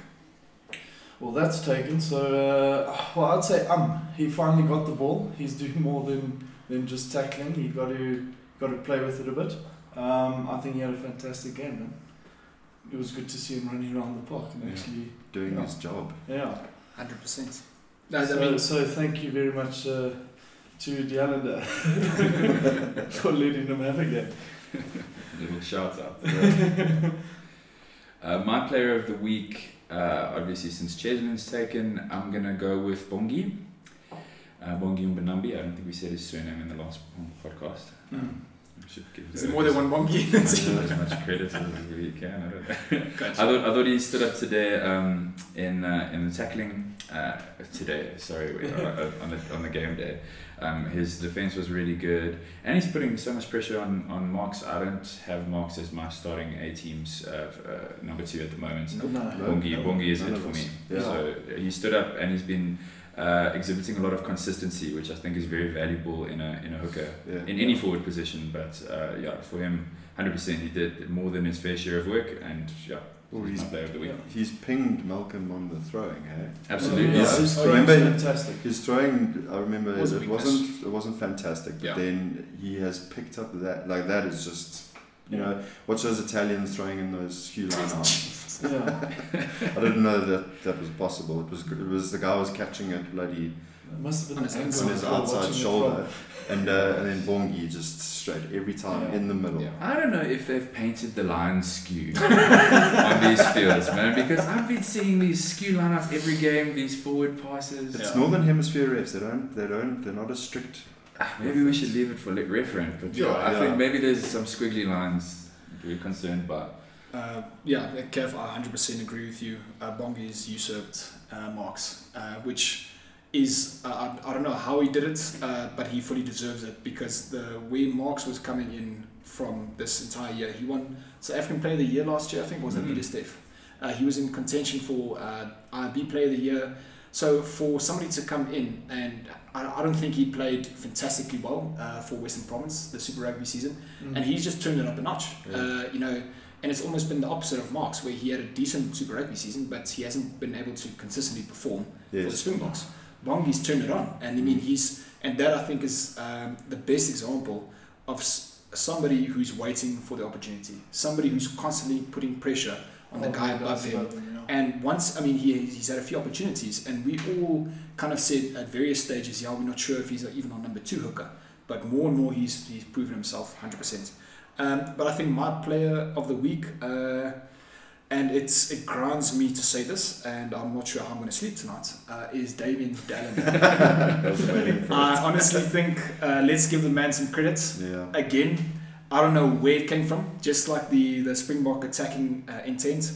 Well, that's taken. So, uh, well, I'd say um, he finally got the ball. He's doing more than than just tackling. He got to got to play with it a bit. Um, I think he had a fantastic game. Man. It was good to see him running around the park and Yeah. actually, Doing Yeah. his job. yeah. 100%. No, so, I mean, so thank you very much uh, to Dialanda for letting them have a game. Little shout out. uh, my player of the week, uh, obviously since Cheslin's taken, I'm gonna go with Bongi. Uh, Bongi Mbonambi. I don't think we said his surname in the last podcast. Um, We should give Is it more than one Bongi in the as much credit as we can. I don't know. I thought I thought he stood up today um, in uh, in the tackling uh, today. Sorry, uh, on the on the game day. Um, his defense was really good, and he's putting so much pressure on on Marx. I don't have Marx as my starting A team's uh, uh, number two at the moment. No. Bongi, no, Bongi is it for me. Yeah. So he stood up and he's been uh, exhibiting a lot of consistency, which I think is very valuable in a in a hooker Yeah. in any forward position. But uh, yeah, for him, hundred percent, he did more than his fair share of work, and yeah, Well, he's he's player of the week. he's pinged Malcolm on the throwing. Hey? Absolutely. Oh, yeah, Yeah. his I throwing's remember- fantastic. His throwing, I remember Was a it weakness. wasn't it wasn't fantastic, but Yeah. then he has picked up that like that is just you know watch those Italians throwing in those Hugh line arms. I didn't know that that was possible. It was it was the guy was catching it bloody It must have been On his an outside- on his outside shoulder, and uh, and then Bongi just straight every time Yeah. in the middle. Yeah. I don't know if they've painted the line skew on these fields, man, because I've been seeing these skew lineups every game, these forward passes. It's Yeah. Northern Hemisphere refs. They don't. They don't. They're not as strict. Ah, Maybe we should leave it for like reference, but yeah, Yeah, I yeah. think maybe there's some squiggly lines we're concerned about. Uh, yeah, Kev, I 100% agree with you. Uh, Bongi's usurped uh, Marx, uh, which is, uh, I, I don't know how he did it, uh, but he fully deserves it because the way Marx was coming in from this entire year, he won South African Player of the Year last year, I think, was Mhm. Pieter-Steph? Uh, he was in contention for uh, IB Player of the Year. So for somebody to come in and I, I don't think he played fantastically well uh, for Western Province the Super Rugby season, Mm. and he's just turned it up a notch. Yeah. Uh, you know, and it's almost been the opposite of Marx, where he had a decent Super Rugby season, but he hasn't been able to consistently perform for the Yes. Springboks. Bongi's turned it on, and I mean he's and that I think is um, the best example of s- somebody who's waiting for the opportunity, somebody who's constantly putting pressure on the Oh, guy above him. above him, yeah. And once, I mean, he, he's had a few opportunities, and we all kind of said at various stages, yeah, we're not sure if he's even on number two hooker, but more and more he's, he's proven himself 100%. Um, but I think my player of the week, uh, and it's it grinds me to say this, and I'm not sure how I'm going to sleep tonight, uh, is Damien Dallin. I was waiting for I it. honestly think uh, let's give the man some credit Yeah. again, I don't know where it came from. Just like the the Springbok attacking uh, intent,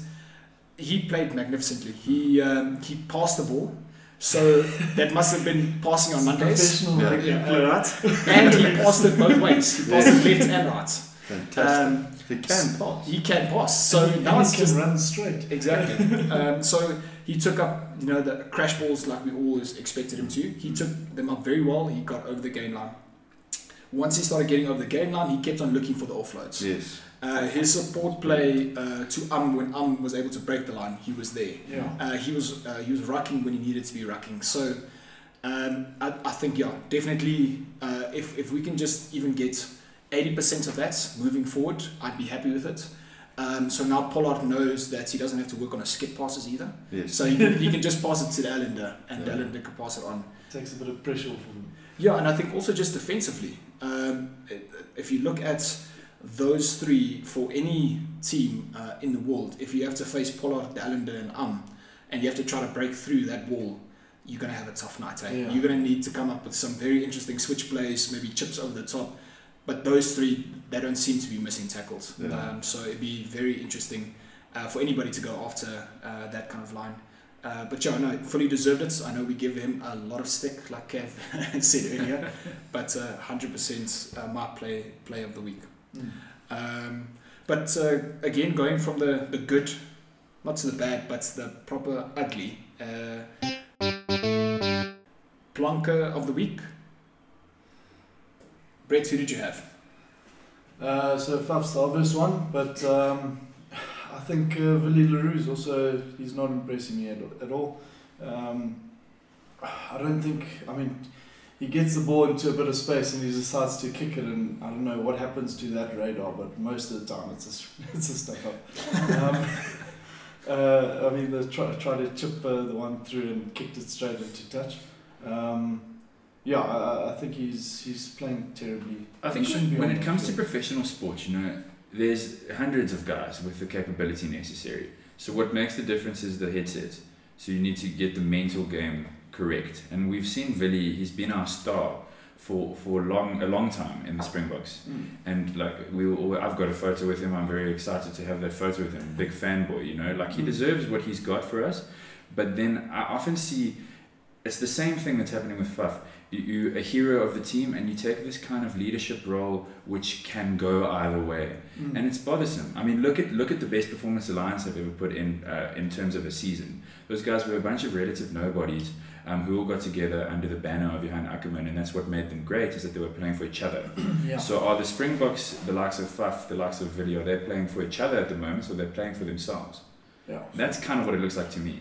he played magnificently. He um, he passed the ball, so that must have been passing on Mondays. Professional Yeah. rugby Yeah, right. And he passed it both ways. He passed it left and right. Fantastic. Um, he can pass. he can pass. So And now he it's can just run straight. Exactly. um, so he took up, you know, the crash balls like we always expected him to. He took them up very well. He got over the game line. Once he started getting over the game line, he kept on looking for the offloads. Yes. Uh, his support play uh, to Um when Um was able to break the line, he was there. Yeah. Uh, he was uh, he was rucking when he needed to be rucking. So um, I, I think yeah, definitely uh, if if we can just even get eighty percent of that moving forward, I'd be happy with it. Um, so now Pollard knows that he doesn't have to work on his skip passes either. Yes. So he can, he can just pass it to Allende and Yeah. Allende can pass it on. Takes a bit of pressure off him. Yeah, and I think also just defensively, um, if you look at those three for any team uh, in the world, if you have to face Pollard, Allende, and Um, and you have to try to break through that wall, you're going to have a tough night. Eh? Yeah. You're going to need to come up with some very interesting switch plays, maybe chips over the top. But those three, they don't seem to be missing tackles. Yeah. Um, so it'd be very interesting uh, for anybody to go after uh, that kind of line. Uh, but yeah, no, fully deserved it. I know we give him a lot of stick, like Kev said earlier, but uh, 100% uh, my play play of the week. Mm. Um, but uh, again, going from the, the good, not to the bad, but the proper ugly. Uh, Plonker of the week. Brett, who did you have? Uh, so Faf's the obvious one, but um, I think uh, Willie is also he's not impressing me at, at all. Um, I don't think. I mean, he gets the ball into a bit of space and he decides to kick it, and I don't know what happens to that radar, but most of the time it's a it's a stuff up. Um, uh, I mean, they try try to chip uh, the one through and kicked it straight into touch. Um, yeah, I, I- think he's he's playing terribly. I think when, when it comes to professional sports, you know, there's hundreds of guys with the capability necessary. So what makes the difference is the headset. So you need to get the mental game correct. And we've seen Vili, he's been our star for for long a long time in the Springboks. Mm. And like we, will, I've got a photo with him. I'm very excited to have that photo with him. Big fanboy, you know. Like he Mm. deserves what he's got for us. But then I often see it's the same thing that's happening with Faf. You, you a hero of the team, and you take this kind of leadership role, which can go either way, Mm. and it's bothersome. I mean, look at look at the best performance Alliance I've ever put in uh, in terms of a season. Those guys were a bunch of relative nobodies um, who all got together under the banner of Johan Ackermann, and that's what made them great is that they were playing for each other. yeah. So are the Springboks, the likes of Faf, the likes of Video, they're playing for each other at the moment, so they're playing for themselves? yeah. That's kind of what it looks like to me.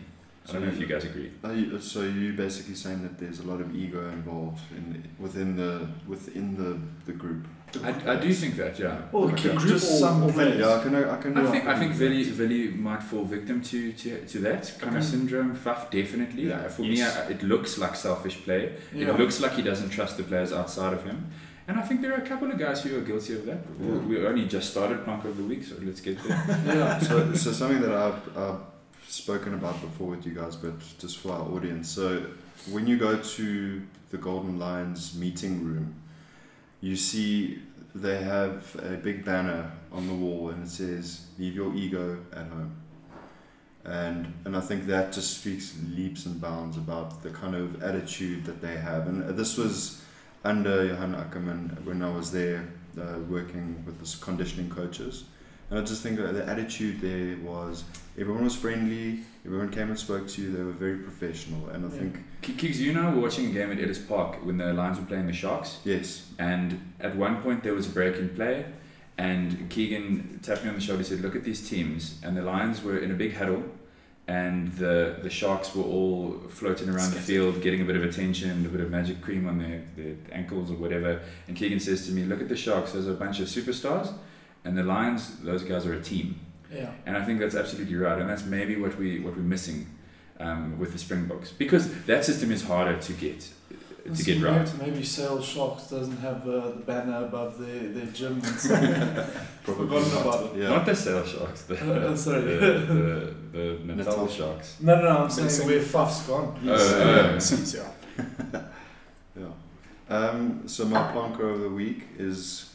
I don't know if you guys agree. Are you, so you basically saying that there's a lot of ego involved in within the within the the group. I, I do think that, yeah. Or Okay. keep Group just or- some or players. Yeah, I can I can. I think I can think agree. Vili, Vili might fall victim to, to, to that kind of syndrome. Faf definitely. Yeah. Uh, For Yes. me, uh, it looks like selfish play. Yeah. It looks like he doesn't trust the players outside of him. And I think there are a couple of guys who are guilty of that. We- Yeah. We only just started Plonk of the Week, so let's get there. yeah. so, so something that I've, I've spoken about before with you guys, but just for our audience. So when you go to the Golden Lions meeting room, you see they have a big banner on the wall and it says "Leave your ego at home." And and I think that just speaks leaps and bounds about the kind of attitude that they have. And this was under Johan Ackermann when I was there uh, working with the conditioning coaches. And I just think the attitude there was everyone was friendly, everyone came and spoke to you, they were very professional. And I Yeah. think, K- Kiggs, you know, I were watching a game at Ellis Park when the Lions were playing the Sharks. yes, And at one point there was a break in play, and Keegan tapped me on the shoulder and said, Look at these teams. And the Lions were in a big huddle, and the, the Sharks were all floating around the field, getting a bit of attention, a bit of magic cream on their, their ankles or whatever. And Keegan says to me, Look at the Sharks, there's a bunch of superstars, and the Lions, those guys are a team. Yeah. And I think that's absolutely right, and that's maybe what we what we're missing um, with the Springboks because that system is harder to get to See, get right. Maybe, maybe Sales Sharks doesn't have uh, the banner above their, their gym and stuff. probably Forgotten not. about it. Yeah. Not the Sale Sharks, the, Uh, sorry. the, the, the Natal Natal. Sharks. No, no, no, I'm Missing. saying where Faf's gone. Oh, yeah, oh. yeah. Yeah. Um, so my plonker of the week is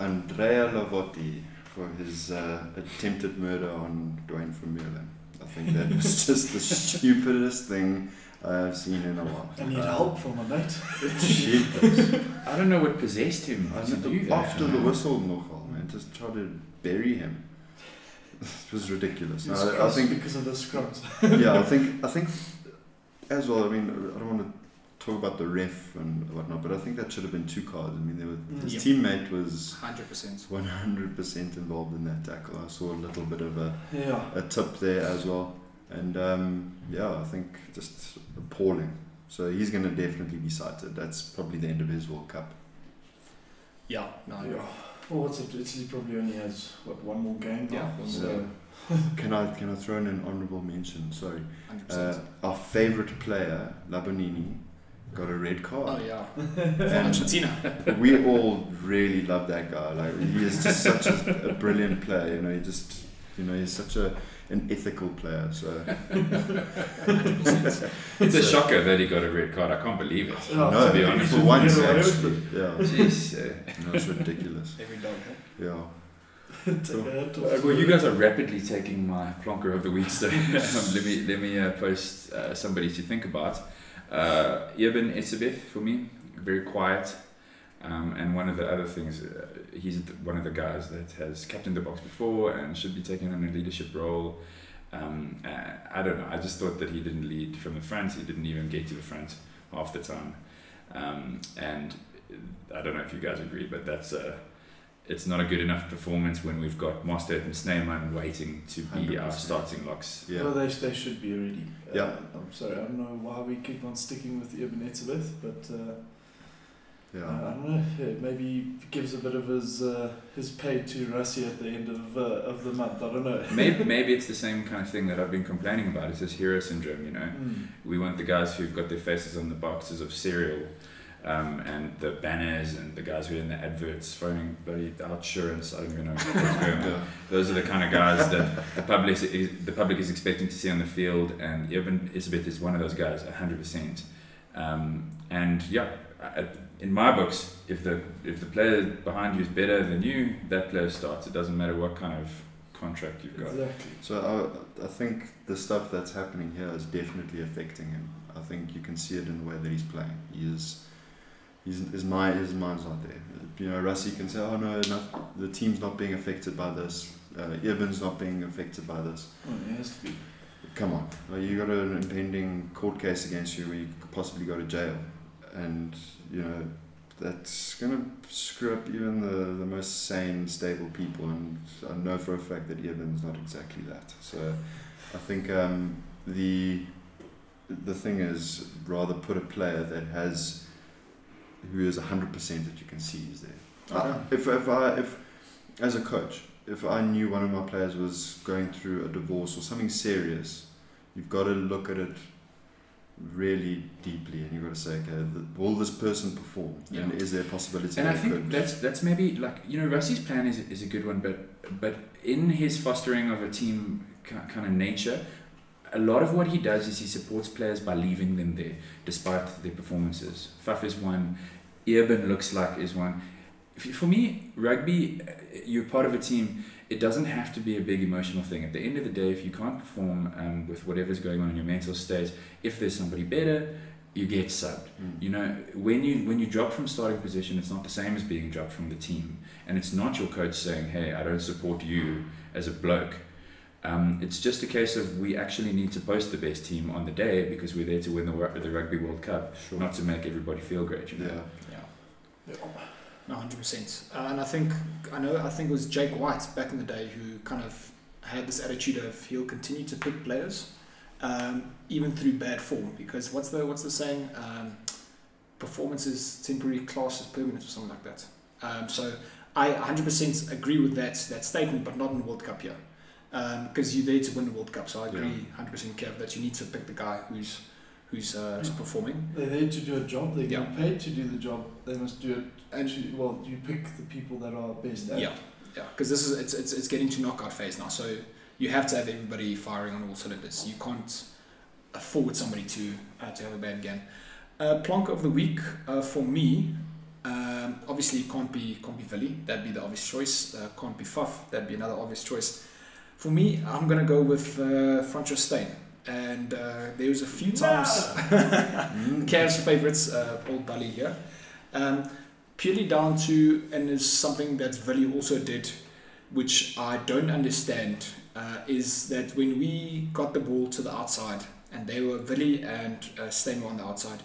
Andrea Lovotti for his uh, attempted murder on Duane Vermeulen. I think that was just the stupidest thing I've seen in a while. I need Uh, help from a mate. Jeepers. I don't know what possessed him I to do that. After the whistle, nogal, man, just try to bury him. It was ridiculous. No, I, I think because of the scrubs. yeah, I think I think as well. I mean, I don't want to talk about the ref and whatnot, but I think that should have been two cards. I mean, there were, his Yep. teammate was 100%. 100% involved in that tackle. I saw a little bit of a, Yeah. a tip there as well, and um, yeah, I think just appalling. So he's going to definitely be cited. That's probably the end of his World Cup. Yeah, no, I agree. Yeah. Well, what's it? Italy probably only has what one more game now. Yeah, And, so- Can I can I throw in an honourable mention? Sorry, 100%. uh, our favourite player Lavanini got a red card. oh, yeah. And Argentina. we all really love that guy. Like he is just such a, a brilliant player. You know, he just you know he's such a an ethical player. So It's a shocker that he got a red card. I can't believe it. Yeah. no, to be honest. for once Get away with actually, yeah, Jeez. no, it's ridiculous. Every dog. Yeah, take Uh, well, you guys are rapidly taking my plonker of the week, so um, let me let me uh, post uh, somebody to think about. Uh, Eben Etzebeth for me, very quiet, um, and one of the other things, uh, he's one of the guys that has captained the Boks before and should be taking on a leadership role. Um, uh, I don't know. I just thought that he didn't lead from the front. He didn't even get to the front half the time, um, and I don't know if you guys agree, but that's a it's not a good enough performance when we've got Mostert and Snyman waiting to be our 100%. starting locks. yeah. Well, they, they should be already. Uh, Yeah. I'm sorry, I don't know why we keep on sticking with Eben Etzebeth, but uh, yeah. uh, I don't know. Yeah, maybe he gives a bit of his uh, his pay to Rassie at the end of uh, of the month. I don't know. maybe, maybe it's the same kind of thing that I've been complaining about. It's this hero syndrome, you know. Mm. We want the guys who've got their faces on the boxes of cereal um, and the banners and the guys who are in the adverts phoning bloody outsurance. I don't even know what's going on. Those are the kind of guys that the public is, the public is expecting to see on the field, and Eben Etzebeth is one of those guys, hundred percent. Um, and yeah, in my books, if the if the player behind you is better than you, that player starts. It doesn't matter what kind of contract you've got. Exactly. So I, I think the stuff that's happening here is definitely affecting him. I think you can see it in the way that he's playing. He is, he's, his mind, his mind's not there. You know, Rassie can say, "Oh no, the team's not being affected by this. Uh, not being affected by this." Oh, it has to be. Come on, Like, you got an impending court case against you where you could possibly go to jail, and you know that's gonna screw up even the, the most sane, stable people. And I know for a fact that Evan's not exactly that. So I think um, the the thing is rather put a player that has who is hundred percent that you can see is there. I, uh, if if I if as a coach, if I knew one of my players was going through a divorce or something serious, you've got to look at it really deeply and you've got to say, okay, will this person perform? And is there a possibility And I think could? that's that's maybe like you know Rusty's plan is is a good one, but but in his fostering of a team kind of nature, a lot of what he does is he supports players by leaving them there despite their performances. Faf is one, Urban looks like is one. For me, rugby, uh, you're part of a team. It doesn't have to be a big emotional thing. At the end of the day, if you can't perform um, with whatever's going on in your mental state, if there's somebody better, you get subbed. Mm. You know, when you when you drop from starting position, it's not the same as being dropped from the team, and it's not your coach saying, "Hey, I don't support you as a bloke." Um, it's just a case of we actually need to post the best team on the day because we're there to win the, the Rugby World Cup, Sure. not to make everybody feel great. You know? Yeah. Yeah. No, hundred percent. Uh, and I think I know. I think it was Jake White back in the day who kind of had this attitude of he'll continue to pick players, um, even through bad form. Because what's the what's the saying? Um, performance is temporary, class is permanent, or something like that. Um, so I 100% agree with that that statement, but not in the World Cup here. Because you're there to win the World Cup, so I agree 100% Kev that you need to pick the guy who's who's, uh, who's performing. They're there to do a job. They're Yeah. paid to do the job. They must do it. And well, you pick the people that are best at. Yeah, yeah, because this is it's, it's it's getting to knockout phase now. So you have to have everybody firing on all cylinders. You can't afford somebody to uh, to have a bad game. Uh, plonk of the week uh, for me. Um, obviously, it can't be can't be Villy. That'd be the obvious choice. Uh, can't be Faf. That'd be another obvious choice. For me, I'm gonna go with uh, Francois Steyn. And uh, there was a few times. Mm. Cavs favourites, uh, old Bully here. Um, purely down to, and it's something that Villy also did, which I don't understand, uh, is that when we got the ball to the outside, and they were Villy and uh, Steyn were on the outside,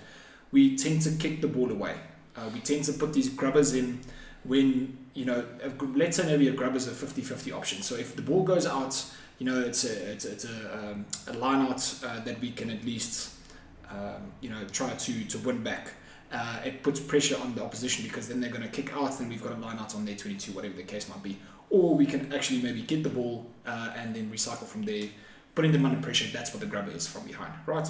we tend to kick the ball away. Uh, we tend to put these grubbers in when, you know, let's say maybe a grubber's a 50-50 option. So if the ball goes out, you know, it's a, it's, it's a, um, a line out uh, that we can at least, um, you know, try to, to win back. Uh, it puts pressure on the opposition because then they're going to kick out, then we've got a line out on their 22, whatever the case might be. Or we can actually maybe get the ball uh, and then recycle from there, putting them under pressure. That's what the grubber is from behind, right?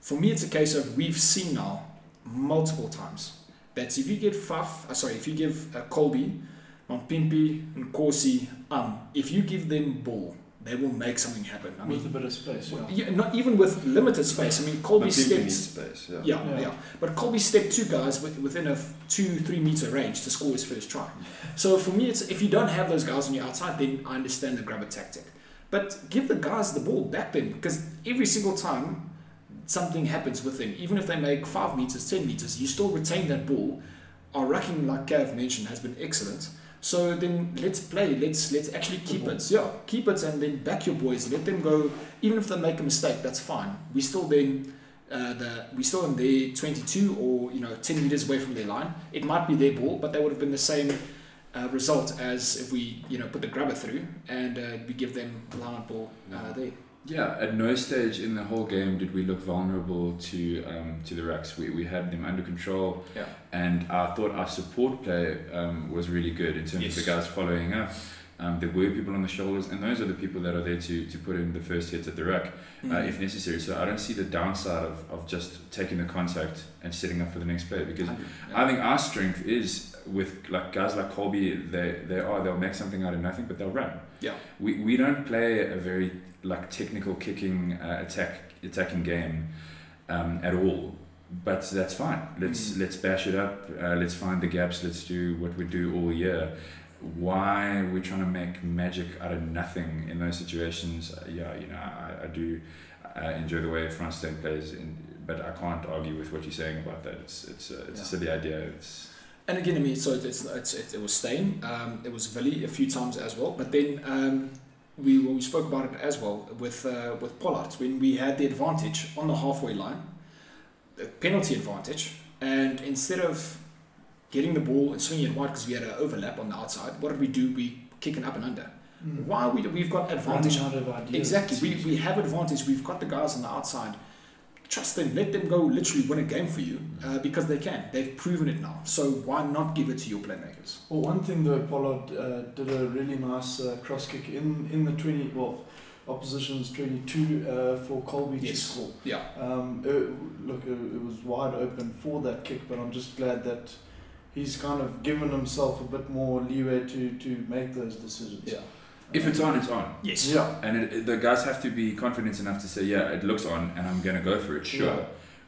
For me, it's a case of we've seen now multiple times that if you give Faf, uh, sorry, if you give uh, Kolbe, Mapimpi, and Nkosi, um, if you give them ball, they will make something happen. I with a bit of space. Yeah. yeah, not even with limited space. I mean, Kolbe But stepped need space. Yeah. yeah, yeah, Yeah. But Kolbe stepped two guys within a two, three meter range to score his first try. So for me, it's if you don't have those guys on your outside, then I understand the grubber tactic. But give the guys the ball back then, because every single time something happens with them, even if they make five meters, ten meters, you still retain that ball. Our rucking, like Gav mentioned, has been excellent. So then let's play. Let's let's actually keep it. Yeah, keep it, and then back your boys. Let them go. Even if they make a mistake, that's fine. We still then uh, the we still in their 22 or you know 10 meters away from their line. It might be their ball, but they would have been the same uh, result as if we you know put the grubber through and uh, we give them the line ball uh, there. Yeah, at no stage in the whole game did we look vulnerable to um, to the Racks. We, we had them under control, Yeah. and I thought our support play um, was really good in terms Yes. of the guys following up. Um, there were people on the shoulders, and those are the people that are there to, to put in the first hits at the rack uh, if necessary. So I don't see the downside of, of just taking the contact and setting up for the next play because I think our strength is with like guys like Kolbe. They they are they'll make something out of nothing, but they'll run. Yeah. We we don't play a very like technical kicking uh, attack attacking game um, at all. but that's fine. Let's Mm. let's bash it up. Uh, let's find the gaps. Let's do what we do all year. Why are we trying to make magic out of nothing in those situations? Uh, yeah, you know, I, I do uh, enjoy the way Frans Steyn plays, in, but I can't argue with what you're saying about that. It's it's a, it's Yeah. a silly idea. It's And again, I mean, so it's, it's, it, it was Steyn, um, it was Villy a few times as well, but then um, we, we spoke about it as well with, uh, with Pollard when we had the advantage on the halfway line, the penalty advantage, and instead of getting the ball and swinging it wide because we had an overlap on the outside, what did we do? We kick it up and under. Mm. Why we, we've got advantage? Running out of ideas. Exactly. We, we have advantage. We've got the guys on the outside. Trust them. Let them go literally win a game for you uh, because they can. They've proven it now. So why not give it to your playmakers? Well, one thing though, Pollard uh, did a really nice uh, cross kick in, in the 20, well, opposition's 22 uh, for Kolbe to Yes. score. Yeah. Um, it, look, it, it was wide open for that kick, but I'm just glad that he's kind of given himself a bit more leeway to, to make those decisions. Yeah. If it's on, it's on. Yes. Yeah. And it, it- the guys have to be confident enough to say, yeah, it looks on, and I'm gonna go for it, sure. Yeah.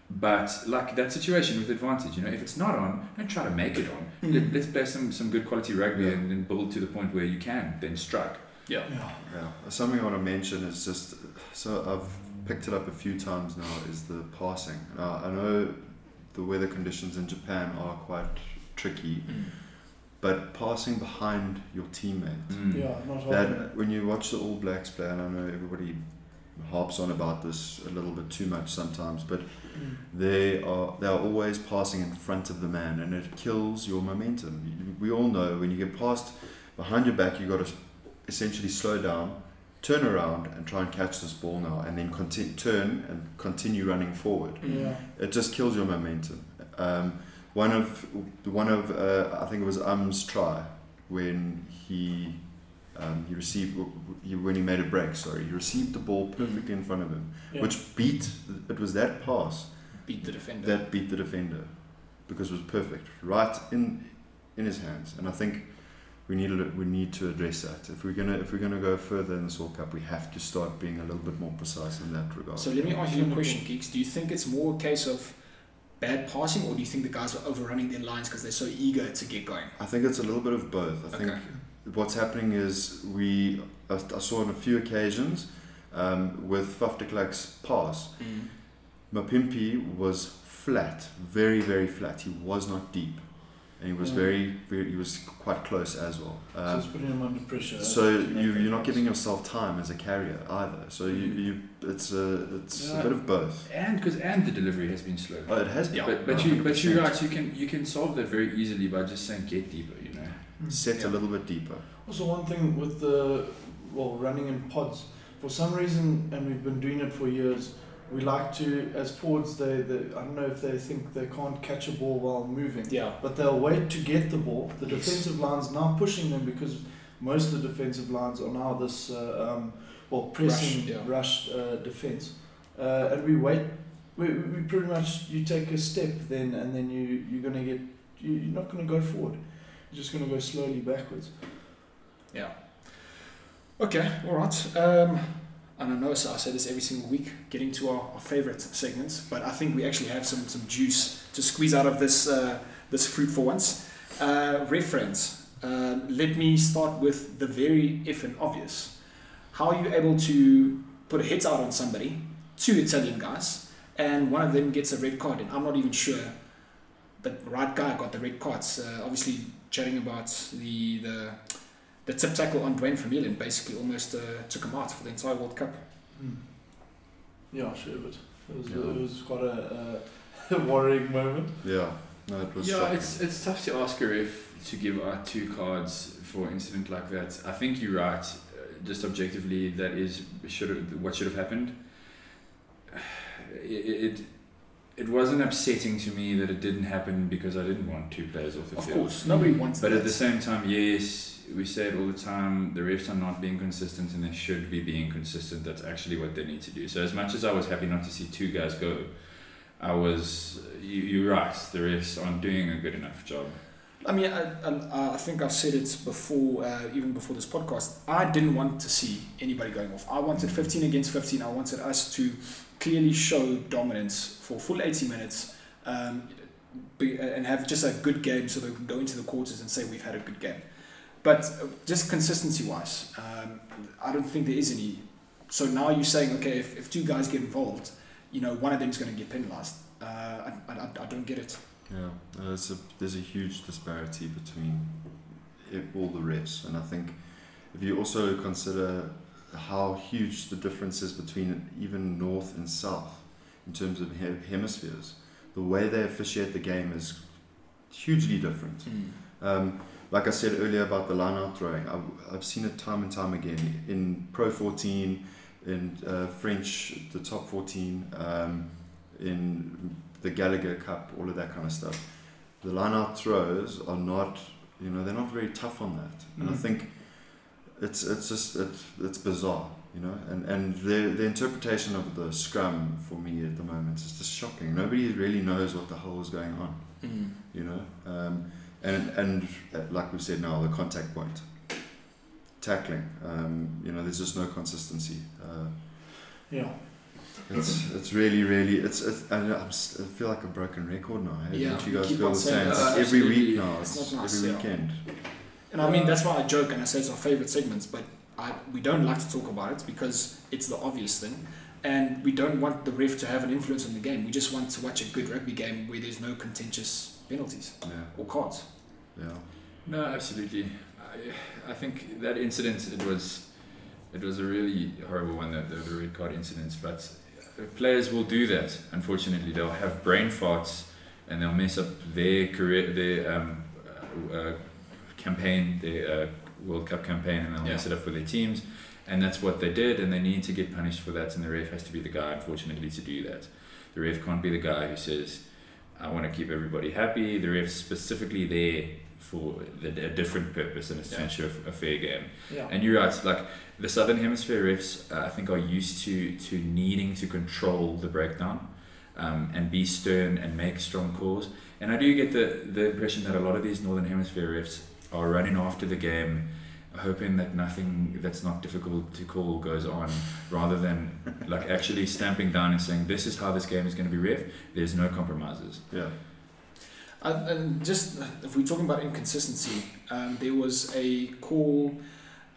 But like that situation with advantage, you know, if it's not on, don't try to make it on. Mm. Let, let's play some, some good quality rugby Yeah. and then build to the point where you can then strike. Yeah. Yeah. Yeah, something I want to mention is just so I've picked it up a few times now is the passing. Now, I know the weather conditions in Japan are quite tricky, Mm. But passing behind your teammate. Mm. Yeah, not that when you watch the All Blacks play, and I know everybody harps on about this a little bit too much sometimes, but Mm. they are they are always passing in front of the man, and it kills your momentum. We all know when you get passed behind your back, you got to essentially slow down, turn around, and try and catch this ball now, and then continue turn and continue running forward. Yeah. It just kills your momentum. Um, one of one of uh, I think it was Am's try when he um, he received he, when he made a break. Sorry, he received the ball perfectly in front of him, Yeah. which beat it was that pass Beat the defender. that beat the defender because it was perfect right in in his hands. And I think we need to, we need to address that. If we're gonna if we're gonna go further in this World Cup, we have to start being a little bit more precise in that regard. so let me ask you a question, Geeks. Do you think it's more a case of bad passing or do you think the guys were overrunning their lines because they're so eager to get going? I think it's a little bit of both. I think what's happening is we I, I saw on a few occasions um, with Faf de Klerk's pass, Mm. Mapimpi was flat, very very flat. He was not deep, and he was Yeah. very, very he was quite close as well. so Um, it's putting him under pressure. so you, you're not giving yourself time as a carrier either. So you, you it's a it's Yeah. a bit of both. And because and the delivery has been slow. Oh, it has been. Yeah. But but you but you're right. You can you can solve that very easily by just saying get deeper. You know. Mm. set Yeah. a little bit deeper. Also, one thing with the well running in pods, for some reason, and we've been doing it for years. We like to, as forwards, they, they I don't know if they think they can't catch a ball while moving, Yeah. but they'll wait to get the ball. The Yes. defensive line's now pushing them because most of the defensive lines are now this uh, um, well pressing yeah. rush uh, defense, uh, and we wait. We, we we pretty much you take a step then, and then you you're gonna get you, you're not gonna go forward. You're just gonna go slowly backwards. Yeah. Okay, all right. Um, and I know so I say this every single week, getting to our, our favorite segments, but I think we actually have some, some juice to squeeze out of this uh, this fruit for once. Uh, reference. Um, let me start with the very effing obvious. How are you able to put a hit out on somebody, two Italian guys, and one of them gets a red card, and I'm not even sure the right guy got the red cards. Uh, obviously, chatting about the the the tip tackle on Duane Vermeulen basically almost uh, took him out for the entire World Cup. Mm. Yeah, sure, but it was, Yeah. it was quite a, a worrying moment. Yeah, no, it was. Yeah, shocking. it's it's tough to ask a ref to give out two cards for an incident like that. I think you're right. Uh, just objectively, that is should have what should have happened. It, it it wasn't upsetting to me that it didn't happen because I didn't want two players off the Of field. course, nobody wants But that. at the same time, yes, we say it all the time. The refs are not being consistent, and they should be being consistent. That's actually what they need to do. So as much as I was happy not to see two guys go, I was. You, you're right. The refs aren't doing a good enough job. I mean, I, I, I think I've said it before, uh, even before this podcast. I didn't want to see anybody going off. I wanted 15 against 15. I wanted us to clearly show dominance for full 80 minutes um, and have just a good game so they can go into the quarters and say we've had a good game. But uh, just consistency wise, um, I don't think there is any. So now you're saying, okay, if, if two guys get involved, you know, one of them's going to get penalised. Uh, I, I, I don't get it. Yeah, uh, there's a there's a huge disparity between i- all the refs, and I think if you also consider how huge the difference is between even north and south in terms of he- hemispheres, the way they officiate the game is hugely different. Um, like I said earlier about the line out throwing, I've, I've seen it time and time again in Pro 14, in uh, French, the top 14, um, in the Gallagher Cup, all of that kind of stuff. The line out throws are not, you know, they're not very tough on that. And I Mm. think it's it's just it's, it's bizarre, you know. And and the the interpretation of the scrum for me at the moment is just shocking. Nobody really knows what the hell is going on you know. Um, and and uh, like we said now, the contact point, tackling. Um, you know, there's just no consistency. Uh, Yeah. it's it's really really it's, it's I, know, I'm, s- I feel like a broken record now. Hey? Yeah, Don't you you guys feel the same? It's that. like every week now. It's It's, nice, every yeah. weekend. And I mean, that's why I joke and I say it's our favorite segments, but I, we don't like to talk about it because it's the obvious thing. And we don't want the ref to have an influence on the game. We just want to watch a good rugby game where there's no contentious penalties Yeah, or cards. Yeah. No, absolutely. I, I think that incident it was it was a really horrible one, the, the, red card incident. But players will do that. Unfortunately, they'll have brain farts and they'll mess up their career, their um, uh, uh, campaign, their uh, World Cup campaign, and they'll mess it up for their teams. And that's what they did, and they need to get punished for that. And the ref has to be the guy, unfortunately, to do that. The ref can't be the guy who says, I want to keep everybody happy. The ref's specifically there for the, a different purpose, and it's to Yeah. ensure a fair game. Yeah. And you're right, like the Southern Hemisphere refs, uh, I think, are used to to needing to control the breakdown um, and be stern and make strong calls. And I do get the the impression that a lot of these Northern Hemisphere refs are running after the game, hoping that nothing that's not difficult to call goes on, rather than like actually stamping down and saying, "This is how this game is going to be ref. There's no compromises." Yeah. Uh, and just if we're talking about inconsistency, um, there was a call.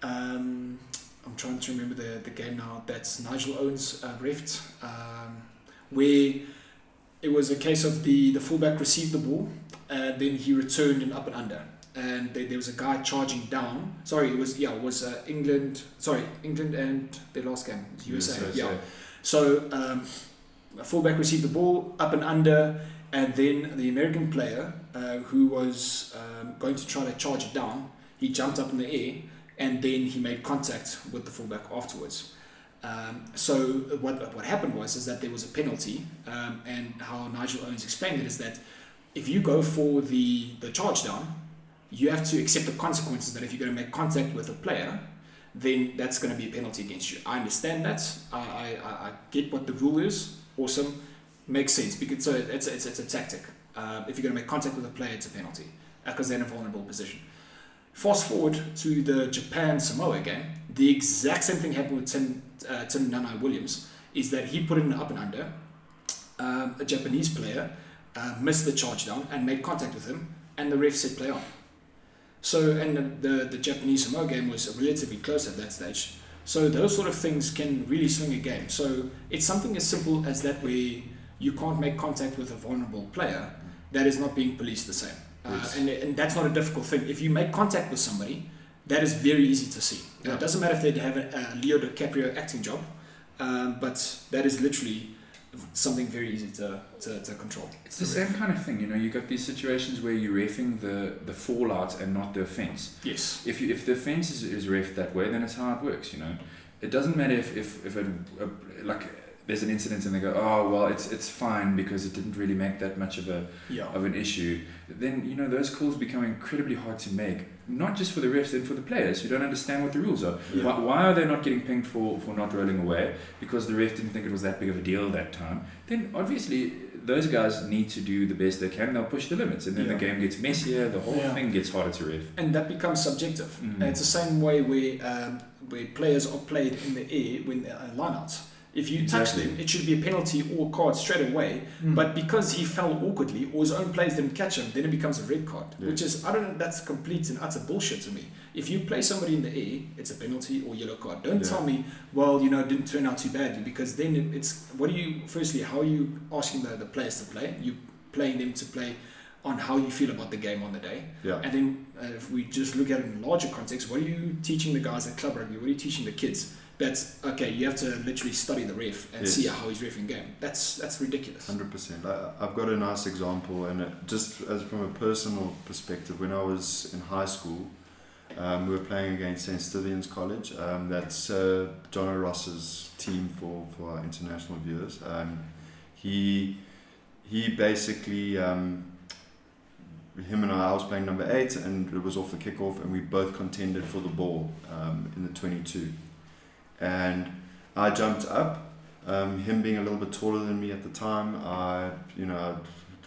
Um, I'm trying to remember the, the game now. That's Nigel Owens uh, refed, um, where it was a case of the the fullback received the ball, and then he returned an up and under, and there, there was a guy charging down. Sorry, it was yeah, it was uh, England. Sorry, England and their last game, USA. Yeah. So um, a fullback received the ball up and under, and then the American player uh, who was um, going to try to charge it down, he jumped up in the air, and then he made contact with the fullback afterwards. Um, so what what happened was is that there was a penalty, um, and how Nigel Owens explained it is that if you go for the the charge down, you have to accept the consequences that if you're going to make contact with a player, then that's going to be a penalty against you. I understand that. I, I, I- I get what the rule is. Awesome. Makes sense because so it's, it's, it's a tactic. Uh, if you're going to make contact with a player, it's a penalty because they're in a vulnerable position. Fast forward to the Japan Samoa game, the exact same thing happened with Tim, uh, Tim Nanai Williams. Is that he put in an up and under. Um, a Japanese player uh, missed the charge down and made contact with him, and the ref said play on. So, and the, the, the Japanese Samoa game was relatively close at that stage. So, those sort of things can really swing a game. So, it's something as simple as that where you can't make contact with a vulnerable player that is not being policed the same. Uh, and, and that's not a difficult thing. If you make contact with somebody, that is very easy to see. Now, it doesn't matter if they have a, a Leo DiCaprio acting job, um, but that is literally something very easy to, to, to control. It's the same kind of thing, you know. You got these situations where you're refing the the fallout and not the offence. Yes. If you if the offence is, is refed that way, then it's how it works, you know. It doesn't matter if if if it, uh, like there's an incident and they go, oh well, it's it's fine because it didn't really make that much of a Yeah. of an issue. Then you know those calls become incredibly hard to make, not just for the refs, then for the players who don't understand what the rules are. Yeah. Why, why are they not getting pinged for, for not rolling away? Because the ref didn't think it was that big of a deal that time. Then obviously those guys need to do the best they can. They'll push the limits, and then Yeah. the game gets messier. The whole thing gets harder to ref. and that becomes subjective. Mhm. And it's the same way we. um, where players are played in the air when they're lineouts. If you touch them, it should be a penalty or a card straight away. Mm. But because he fell awkwardly or his own players didn't catch him, then it becomes a red card, Yeah. which is I don't know. That's complete and utter bullshit to me. If you play somebody in the air, it's a penalty or yellow card. Don't Yeah. tell me, well, you know, it didn't turn out too badly because then it's what do you? Firstly, how are you asking the, the players to play? You playing them to play on how you feel about the game on the day. Yeah. And then uh, if we just look at it in a larger context, what are you teaching the guys at club rugby? What are you teaching the kids? That's okay. You have to literally study the ref and Yes. see how he's refing game. That's that's ridiculous. Hundred percent. I've got a nice example, and it, just as from a personal perspective, when I was in high school, um, we were playing against St Stithians College. Um, that's uh, John O'Ross's team for for our international viewers. Um, he he basically um, him and I, I was playing number eight, and it was off the kickoff, and we both contended for the ball um, in the twenty-two, and I jumped up um, him being a little bit taller than me at the time, I, you know,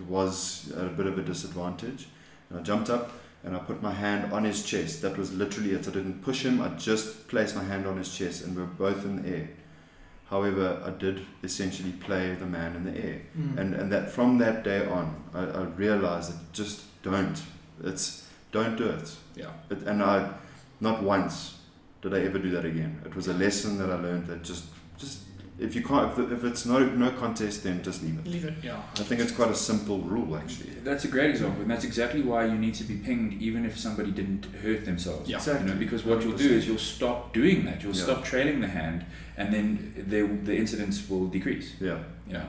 was at a bit of a disadvantage. And I jumped up and I put my hand on his chest. That was literally it. I didn't push him. I just placed my hand on his chest, and we were both in the air. However, I did essentially play the man in the air, Mm. and and that from that day on, I, I realized that just don't. It's don't do it. Yeah. It, and I, not once did I ever do that again. It was a lesson that I learned that just, just if you can't, if, if it's no no contest, then just leave it. Leave it. Yeah. I think it's quite a simple rule actually. That's a great example, and that's exactly why you need to be pinged, even if somebody didn't hurt themselves. Yeah. You know, because what you'll do is you'll stop doing that. You'll Yeah. stop trailing the hand, and then the the incidents will decrease. Yeah. Yeah.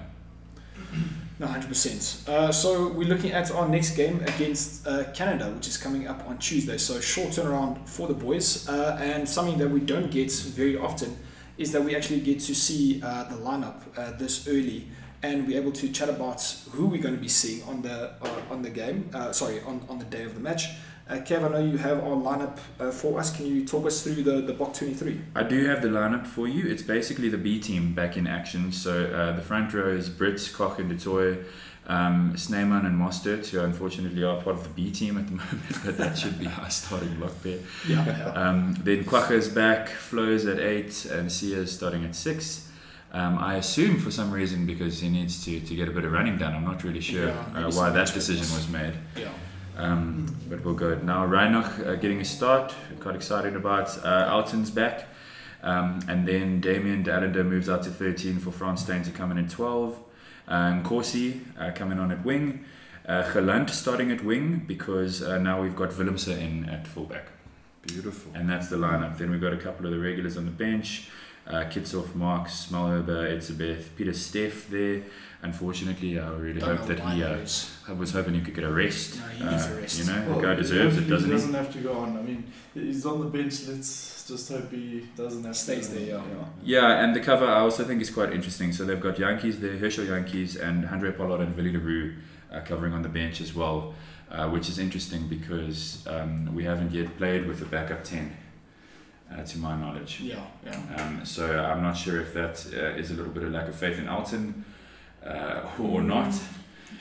No, hundred percent. Uh, so we're looking at our next game against uh, Canada, which is coming up on Tuesday. So short turnaround for the boys, uh, and something that we don't get very often is that we actually get to see uh, the lineup uh, this early, and we're able to chat about who we're going to be seeing on the uh, on the game. Uh, sorry, on, on the day of the match. Uh, Kev, I know you have our lineup uh, for us. Can you talk us through the the Bok twenty three? I do have the lineup for you. It's basically the B team back in action. So uh, the front row is Brits, Koch, and du Toit, um, Snyman and Mostert, who unfortunately are part of the B team at the moment, but that should be our starting block there. Yeah. Um, then Kwagga's back, Flo's at eight, and Siya's starting at six. Um, I assume for some reason because he needs to, to get a bit of running done. I'm not really sure Yeah, uh, why that decision was made. yeah. Um, but we'll go now. Reinach uh, getting a start. Quite excited about. Uh, Elton's back. Um, and then Damian Allende moves out to 13 for Frans Steyn to come in at 12. Um, Nkosi uh, coming on at wing. Uh, starting at wing because uh, now we've got Willemse in at fullback. Beautiful. And that's the lineup. Then we've got a couple of the regulars on the bench. Uh, Kitshoff, Marx, Malherbe, Etzebeth, Pieter-Steph there. Unfortunately, I really Don't hope that he. Uh. I was hoping he could get a rest. No, he needs Uh, a rest. You know, Well, the guy deserves it, doesn't he he? doesn't have to go on. I mean, he's on the bench. Let's just hope he doesn't have Stays to. there, yeah. Yeah, and the cover I also think is quite interesting. So they've got Jantjies there, Herschel Jantjies, and Andre Pollard and Willie le Roux uh, covering on the bench as well, uh, which is interesting because um, we haven't yet played with a backup 10, uh, to my knowledge. Yeah, yeah. Um, so I'm not sure if that uh, is a little bit of lack of faith in Elton uh, or not.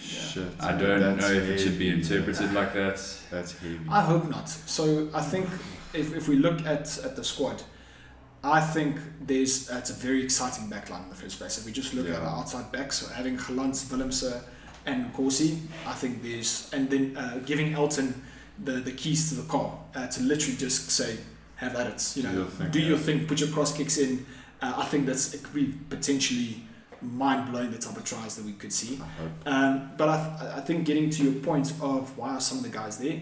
Shit. I don't know That's if it should be heavy. interpreted like that. That's heavy. I hope not. So I think if, if we look at, at the squad, I think there's uh, it's a very exciting backline in the first place. If we just look at our outside backs, so having Galants, Willemse, and Nkosi, I think there's and then uh, giving Elton the, the keys to the car uh, to literally just say have at it. You Do know, your thing, do your yeah. thing, put your cross kicks in. Uh, I think that's it could be potentially mind blowing the type of tries that we could see. Um, but I, I think getting to your point of why are some of the guys there,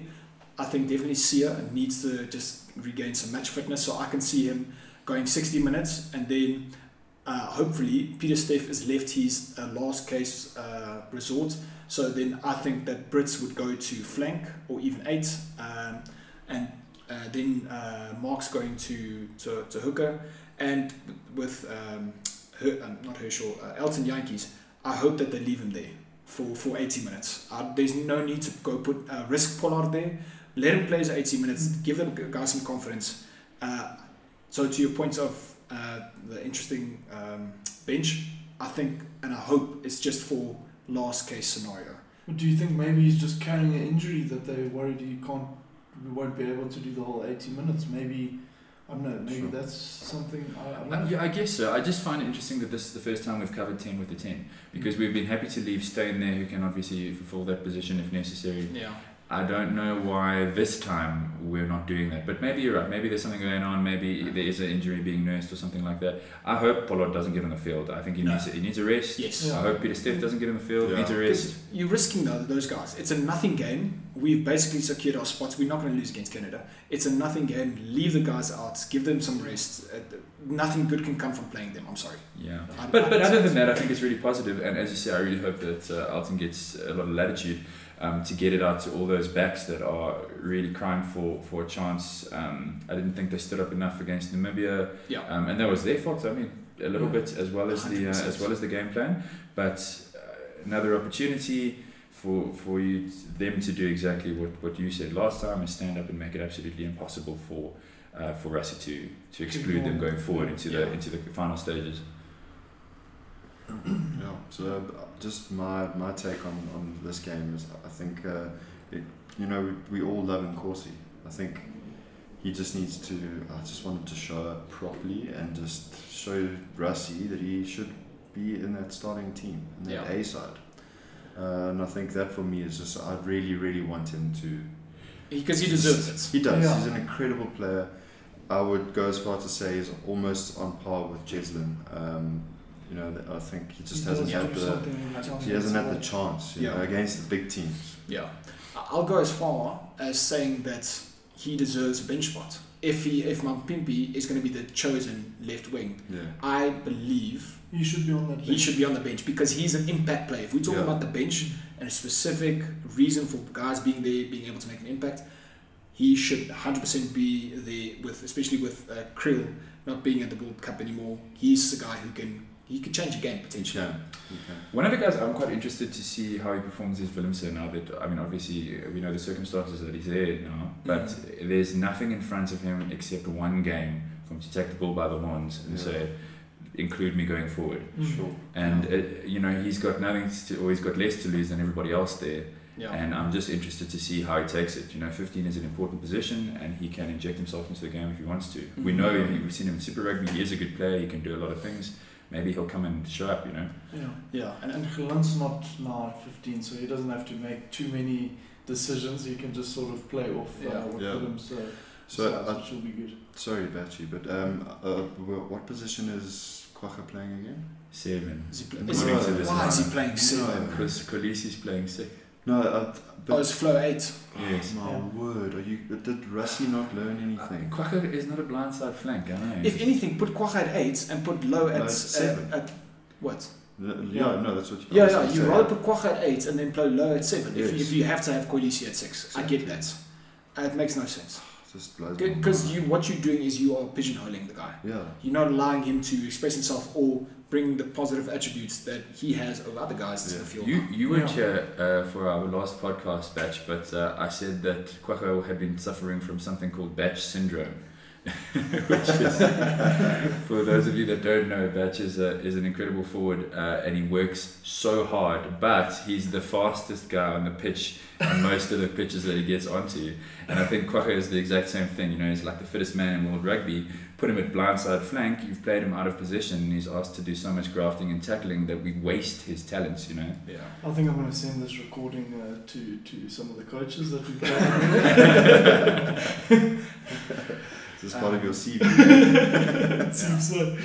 I think definitely Siya needs to just regain some match fitness. So I can see him going 60 minutes and then uh, hopefully Pieter-Steph is left his uh, last case uh, resort. So then I think that Brits would go to flank or even eight. Um, and uh, then uh, Marx's going to, to, to hooker. And with um, her, um, not Herschel, uh, Elton Jantjies, I hope that they leave him there for, for 80 minutes. Uh, there's no need to go put uh, risk Pollard there. Let him play his 80 minutes. Give the guys some confidence. Uh, so to your point of uh, the interesting um, bench, I think and I hope it's just for last case scenario. But do you think maybe he's just carrying an injury that they're worried he can't, we won't be able to do the whole 80 minutes? Maybe, I don't know. Maybe Sure. that's something. I, I Uh, yeah, I guess so. I just find it interesting that this is the first time we've covered 10 with the 10 because we've been happy to leave Steyn there who can obviously fulfill that position if necessary. Yeah. I don't know why this time we're not doing that, but maybe you're right. Maybe there's something going on. Maybe there is an injury being nursed or something like that. I hope Pollard doesn't get on the field. I think he No. needs he needs a rest. Yes. Yeah. I hope Pieter-Steph doesn't get on the field. Yeah. Needs a rest. You're risking though, those guys. It's a nothing game. We've basically secured our spots. We're not going to lose against Canada. It's a nothing game. Leave the guys out. Give them some rest. Uh, nothing good can come from playing them. I'm sorry. Yeah. I- But, I- but other than that, I think it's really positive. And as you say, I really hope that uh, Elton gets a lot of latitude um, to get it out to all those backs that are really crying for, for a chance. Um, I didn't think they stood up enough against Namibia. Yeah. Um, and that was their fault. I mean, a little Yeah. bit as well as the uh, as well as the game plan. But uh, another opportunity for for you them to do exactly what, what you said last time is stand up and make it absolutely impossible for uh, for Rassie to to exclude them going forward into the Yeah. into the final stages. Yeah. So uh, just my my take on, on this game is I think uh, it, you know we, we all love Nkosi. I think he just needs to. I just want him to show up properly and just show Rassie that he should be in that starting team in that Yeah. A side. Uh, and I think that for me is just I really really want him to Because he deserves it. He does. Yeah. He's an incredible player. I would go as far to say he's almost on par with Cheslin. Um, you know, I think he just He hasn't had the something every time he hasn't had the chance you know, against the big teams. Yeah. I'll go as far as saying that he deserves a bench spot. If he, if Mapimpi is going to be the chosen left wing, Yeah. I believe. He should be on that. he should be on the bench because he's an impact player. If we talk Yeah. about the bench and a specific reason for guys being there, being able to make an impact, he should 100% be there with, especially with uh, Kriel not being at the World Cup anymore. He's the guy who can he could change a game potentially. can. He can. One of the guys I'm quite interested to see how he performs is Willemse now that I mean obviously uh, we know the circumstances that he's there now, but there's nothing in front of him except one game for him to take the ball by the horns and Yeah. say, include me going forward. Mm. Sure. And uh, you know he's got nothing to, or he's got less to lose than everybody else there. Yeah. And I'm just interested to see how he takes it. You know, 15 is an important position, and he can inject himself into the game if he wants to. We know we've seen him in Super Rugby. He is a good player. He can do a lot of things. Maybe he'll come and show up. You know. Yeah. yeah. And, And and Gelant's not now at 15, so he doesn't have to make too many decisions. He can just sort of play off uh, Yeah. what Yeah. Willemse so, So, so uh, it should be good. sorry, Bachi, but um, uh, what position is Kwagga playing again? Seven. is he, No, is he, no, why is he playing seven? No. Because Kolisi's playing sick. No, uh, but Oh, it's flow eight. Yes. my Yeah. word, are you? Did Rassie not learn anything? Kwagga is not a blindside flank, I know. If anything, put Kwagga at eight and put Louw at, No, seven. uh, at what? Uh, yeah, no, that's what. You, Yeah, yeah. You say. rather put Kwagga at eight and then play Louw at seven. If, Yes. if you have to have Kolisi at six, I get that. Uh, it makes no sense Just blows because you what you're doing is you are pigeonholing the guy. Yeah. You're not allowing him to express himself or bring the positive attributes that he has over other guys that's in the field. You you were Yeah. here uh, for our last podcast batch, but uh, I said that Kwagga had been suffering from something called batch syndrome. Which is, for those of you that don't know, Batch is, a, is an incredible forward uh, and he works so hard, but he's the fastest guy on the pitch on most of the pitches that he gets onto. And I think Kwagga is the exact same thing. You know, he's like the fittest man in world rugby. Put him at blindside flank, you've played him out of position, and he's asked to do so much grafting and tackling that we waste his talents, you know. yeah. I think I'm going to send this recording uh, to, to some of the coaches that we've played with. Is this part of your CV? it seems so.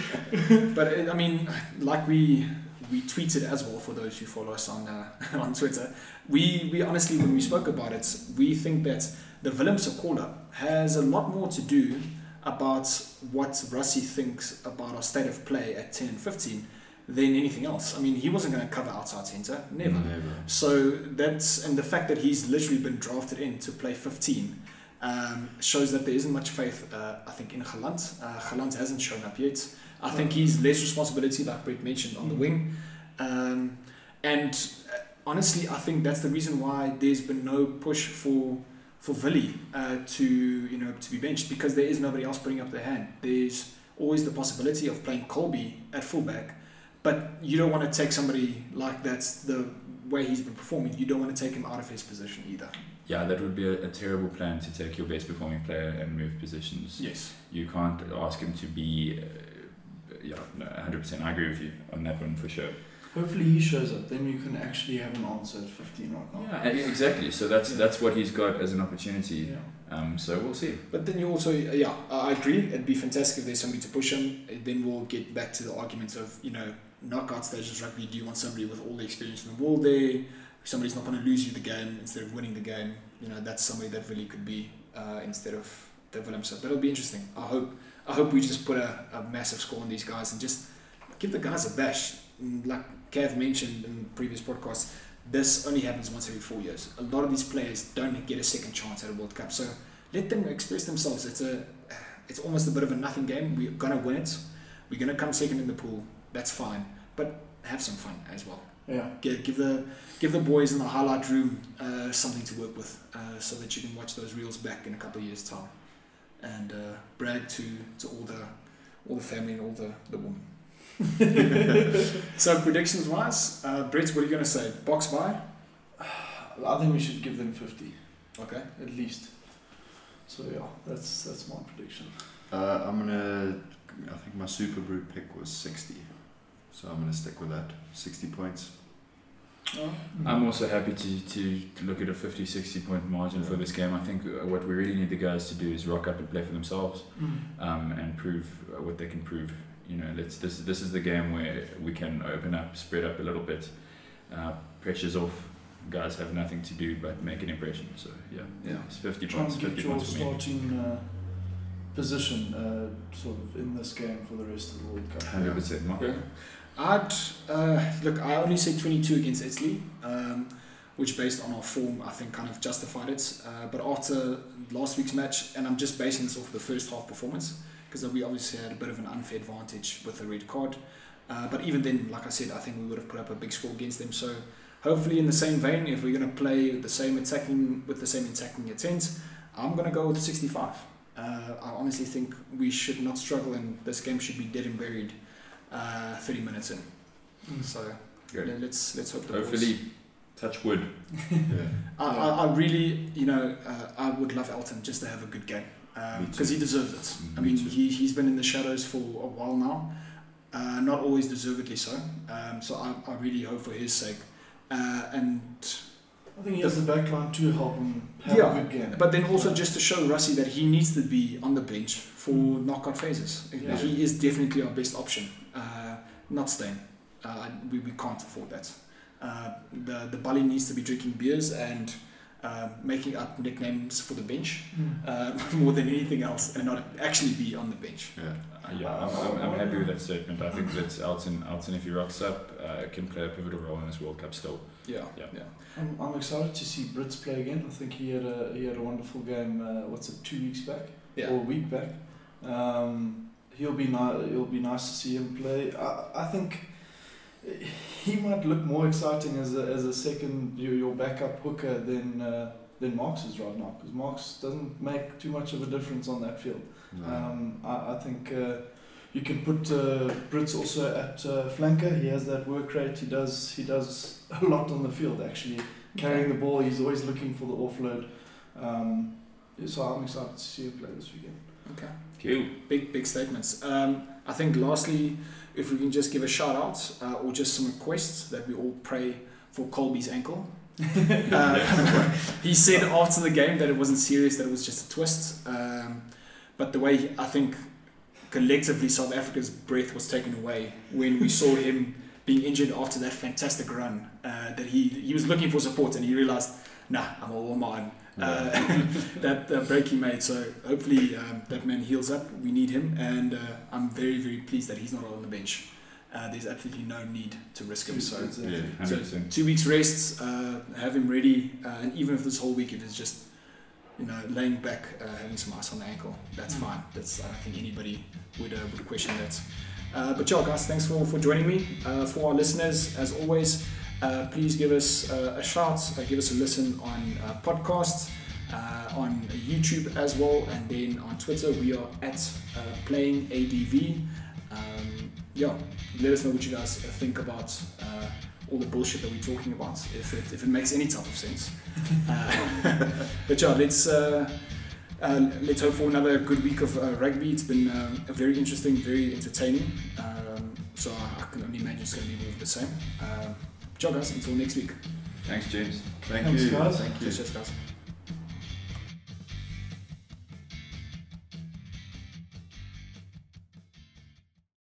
But uh, I mean, like we we tweeted as well for those who follow us on uh, on Twitter. We we honestly, when we spoke about it, we think that the Willemse call up has a lot more to do about what Rassie thinks about our state of play at 10 and 15 than anything else. I mean, he wasn't going to cover outside centre, never. Never. So that's and the fact that he's literally been drafted in to play 15 um, shows that there isn't much faith. Uh, I think in Gelant. Uh, Gelant hasn't shown up yet. I think he's less responsibility, like Brett mentioned, on the wing. Um, and uh, honestly, I think that's the reason why there's been no push for for Willie uh, to you know to be benched because there is nobody else putting up their hand. There's always the possibility of playing Kolbe at fullback, but you don't want to take somebody like that's the way he's been performing. You don't want to take him out of his position either. Yeah, that would be a, a terrible plan to take your best performing player and move positions. Yes. You can't ask him to be, uh, yeah, no, 100%. I agree with you on that one for sure. Hopefully he shows up. Then you can actually have an answer at 15 right now. Yeah, exactly. So that's Yeah. that's what he's got as an opportunity. Yeah. Um, so we'll see. But then you also, yeah, I agree. It'd be fantastic if there's somebody to push him. Then we'll get back to the argument of, you know, knockout stages rugby. Do you want somebody with all the experience in the world there? Somebody's not going to lose you the game instead of winning the game. You know, that's somebody that really could be uh, instead of Dave Willem. So that'll be interesting. I hope. I hope we just put a, a massive score on these guys and just give the guys a bash. Like Kev mentioned in previous podcasts, this only happens once every four years. A lot of these players don't get a second chance at a World Cup. So let them express themselves. It's a, it's almost a bit of a nothing game. We're gonna win it. We're gonna come second in the pool. That's fine. But have some fun as well. Yeah. Give, give the give the boys in the highlight room uh, something to work with, uh, so that you can watch those reels back in a couple of years' time, and uh, brag to, to all the all the family and all the the women. so predictions wise, uh, Brett, what are you gonna say? Boks buy? I think we should give them 50 Okay. at least. So yeah, that's that's my prediction. Uh, I'm gonna. I think my Superbru pick was 60, so I'm gonna stick with that. 60 points. Oh. I'm also happy to, to, to look at a 50 60 point margin for this game. I think uh, what we really need the guys to do is rock up and play for themselves um, and prove uh, what they can prove. You know, let's this this is the game where we can open up, spread up a little bit, uh, pressures off. Guys have nothing to do but make an impression. So yeah, Yeah. it's 50 Try points. and get 50 your points for me. starting uh, position uh, sort of in this game for the rest of the World Cup. 100%. Marco? I'd uh, look. I only say 22 against Italy, um, which based on our form, I think kind of justified it. Uh, but after last week's match, and I'm just basing this off the first half performance, because we obviously had a bit of an unfair advantage with the red card. Uh, but even then, like I said, I think we would have put up a big score against them. So hopefully, in the same vein, if we're going to play the same attacking with the same attacking intent, I'm going to go with 65. Uh, I honestly think we should not struggle, and this game should be dead and buried uh, 30 minutes in. So Good. le- let's let's hope the boys- Hopefully, touch wood. Yeah. I, I, I really, you know, uh, I would love Elton just to have a good game because too. he deserves it. I Me mean, too. he he's been in the shadows for a while now, uh, not always deservedly so. Um, so I, I really hope for his sake. Uh, and I think he has the backline to help him have Yeah, a good game. but then also just to show Rassie that he needs to be on the bench for knockout phases. Yeah. He is definitely our best option. Uh, not staying. Uh, we, we can't afford that. Uh, the the Bali needs to be drinking beers and uh, making up nicknames for the bench Mm. uh, more than anything else, and not actually be on the bench. Yeah. Uh, yeah, I'm, I'm, I'm happy with that statement. I think that Elton, Elton, if he rocks up, uh, can play a pivotal role in this World Cup still. Yeah, Yeah. yeah. I'm, I'm excited to see Brits play again. I think he had a he had a wonderful game. Uh, what's it? Two weeks back Yeah. or a week back. Um, he'll be ni- It'll be nice to see him play. I, I think he might look more exciting as a, as a second your, your backup hooker than uh, than Marx is right now because Marx doesn't make too much of a difference on that field. No. Um, I, I think uh, you can put uh, Brits also at uh, flanker. He has that work rate. He does he does a lot on the field actually, carrying the ball. He's always looking for the offload. Um, so I'm excited to see him play this weekend. Okay. Cool. Big big statements. Um, I think lastly, if we can just give a shout out uh, or just some requests that we all pray for Kolbe's ankle. Uh, he said after the game that it wasn't serious, that it was just a twist. Um, but the way he, I think collectively South Africa's breath was taken away when we saw him being injured after that fantastic run, uh, that he he was looking for support and he realized, nah, I'm all on my own. Uh, that uh, break he made. So hopefully um, that man heals up. We need him, and uh, I'm very very pleased that he's not on the bench. Uh, there's absolutely no need to risk him. So Yeah, so two weeks rest, uh, have him ready, uh, and even if this whole week it is just, you know, laying back, uh, having some ice on the ankle, that's Mm. fine. That's I don't think anybody would uh, would question that. Uh, but yeah, guys, thanks for, for joining me. Uh, for our listeners, as always, uh, please give us uh, a shout, uh, give us a listen on uh, podcast, uh, on YouTube as well, and then on Twitter we are at uh, playing ADV. Um, yeah, let us know what you guys think about uh, all the bullshit that we're talking about, if it, if it makes any type of sense. Uh, but yeah, let's. Uh, uh, let's hope for another good week of uh, rugby. It's been um, a very interesting, very entertaining. Um, so I, I can only imagine it's going to be more of the same. Um, us. Until next week. Thanks, James. Thank Thanks, you. guys. Thank you. Cheers, guys.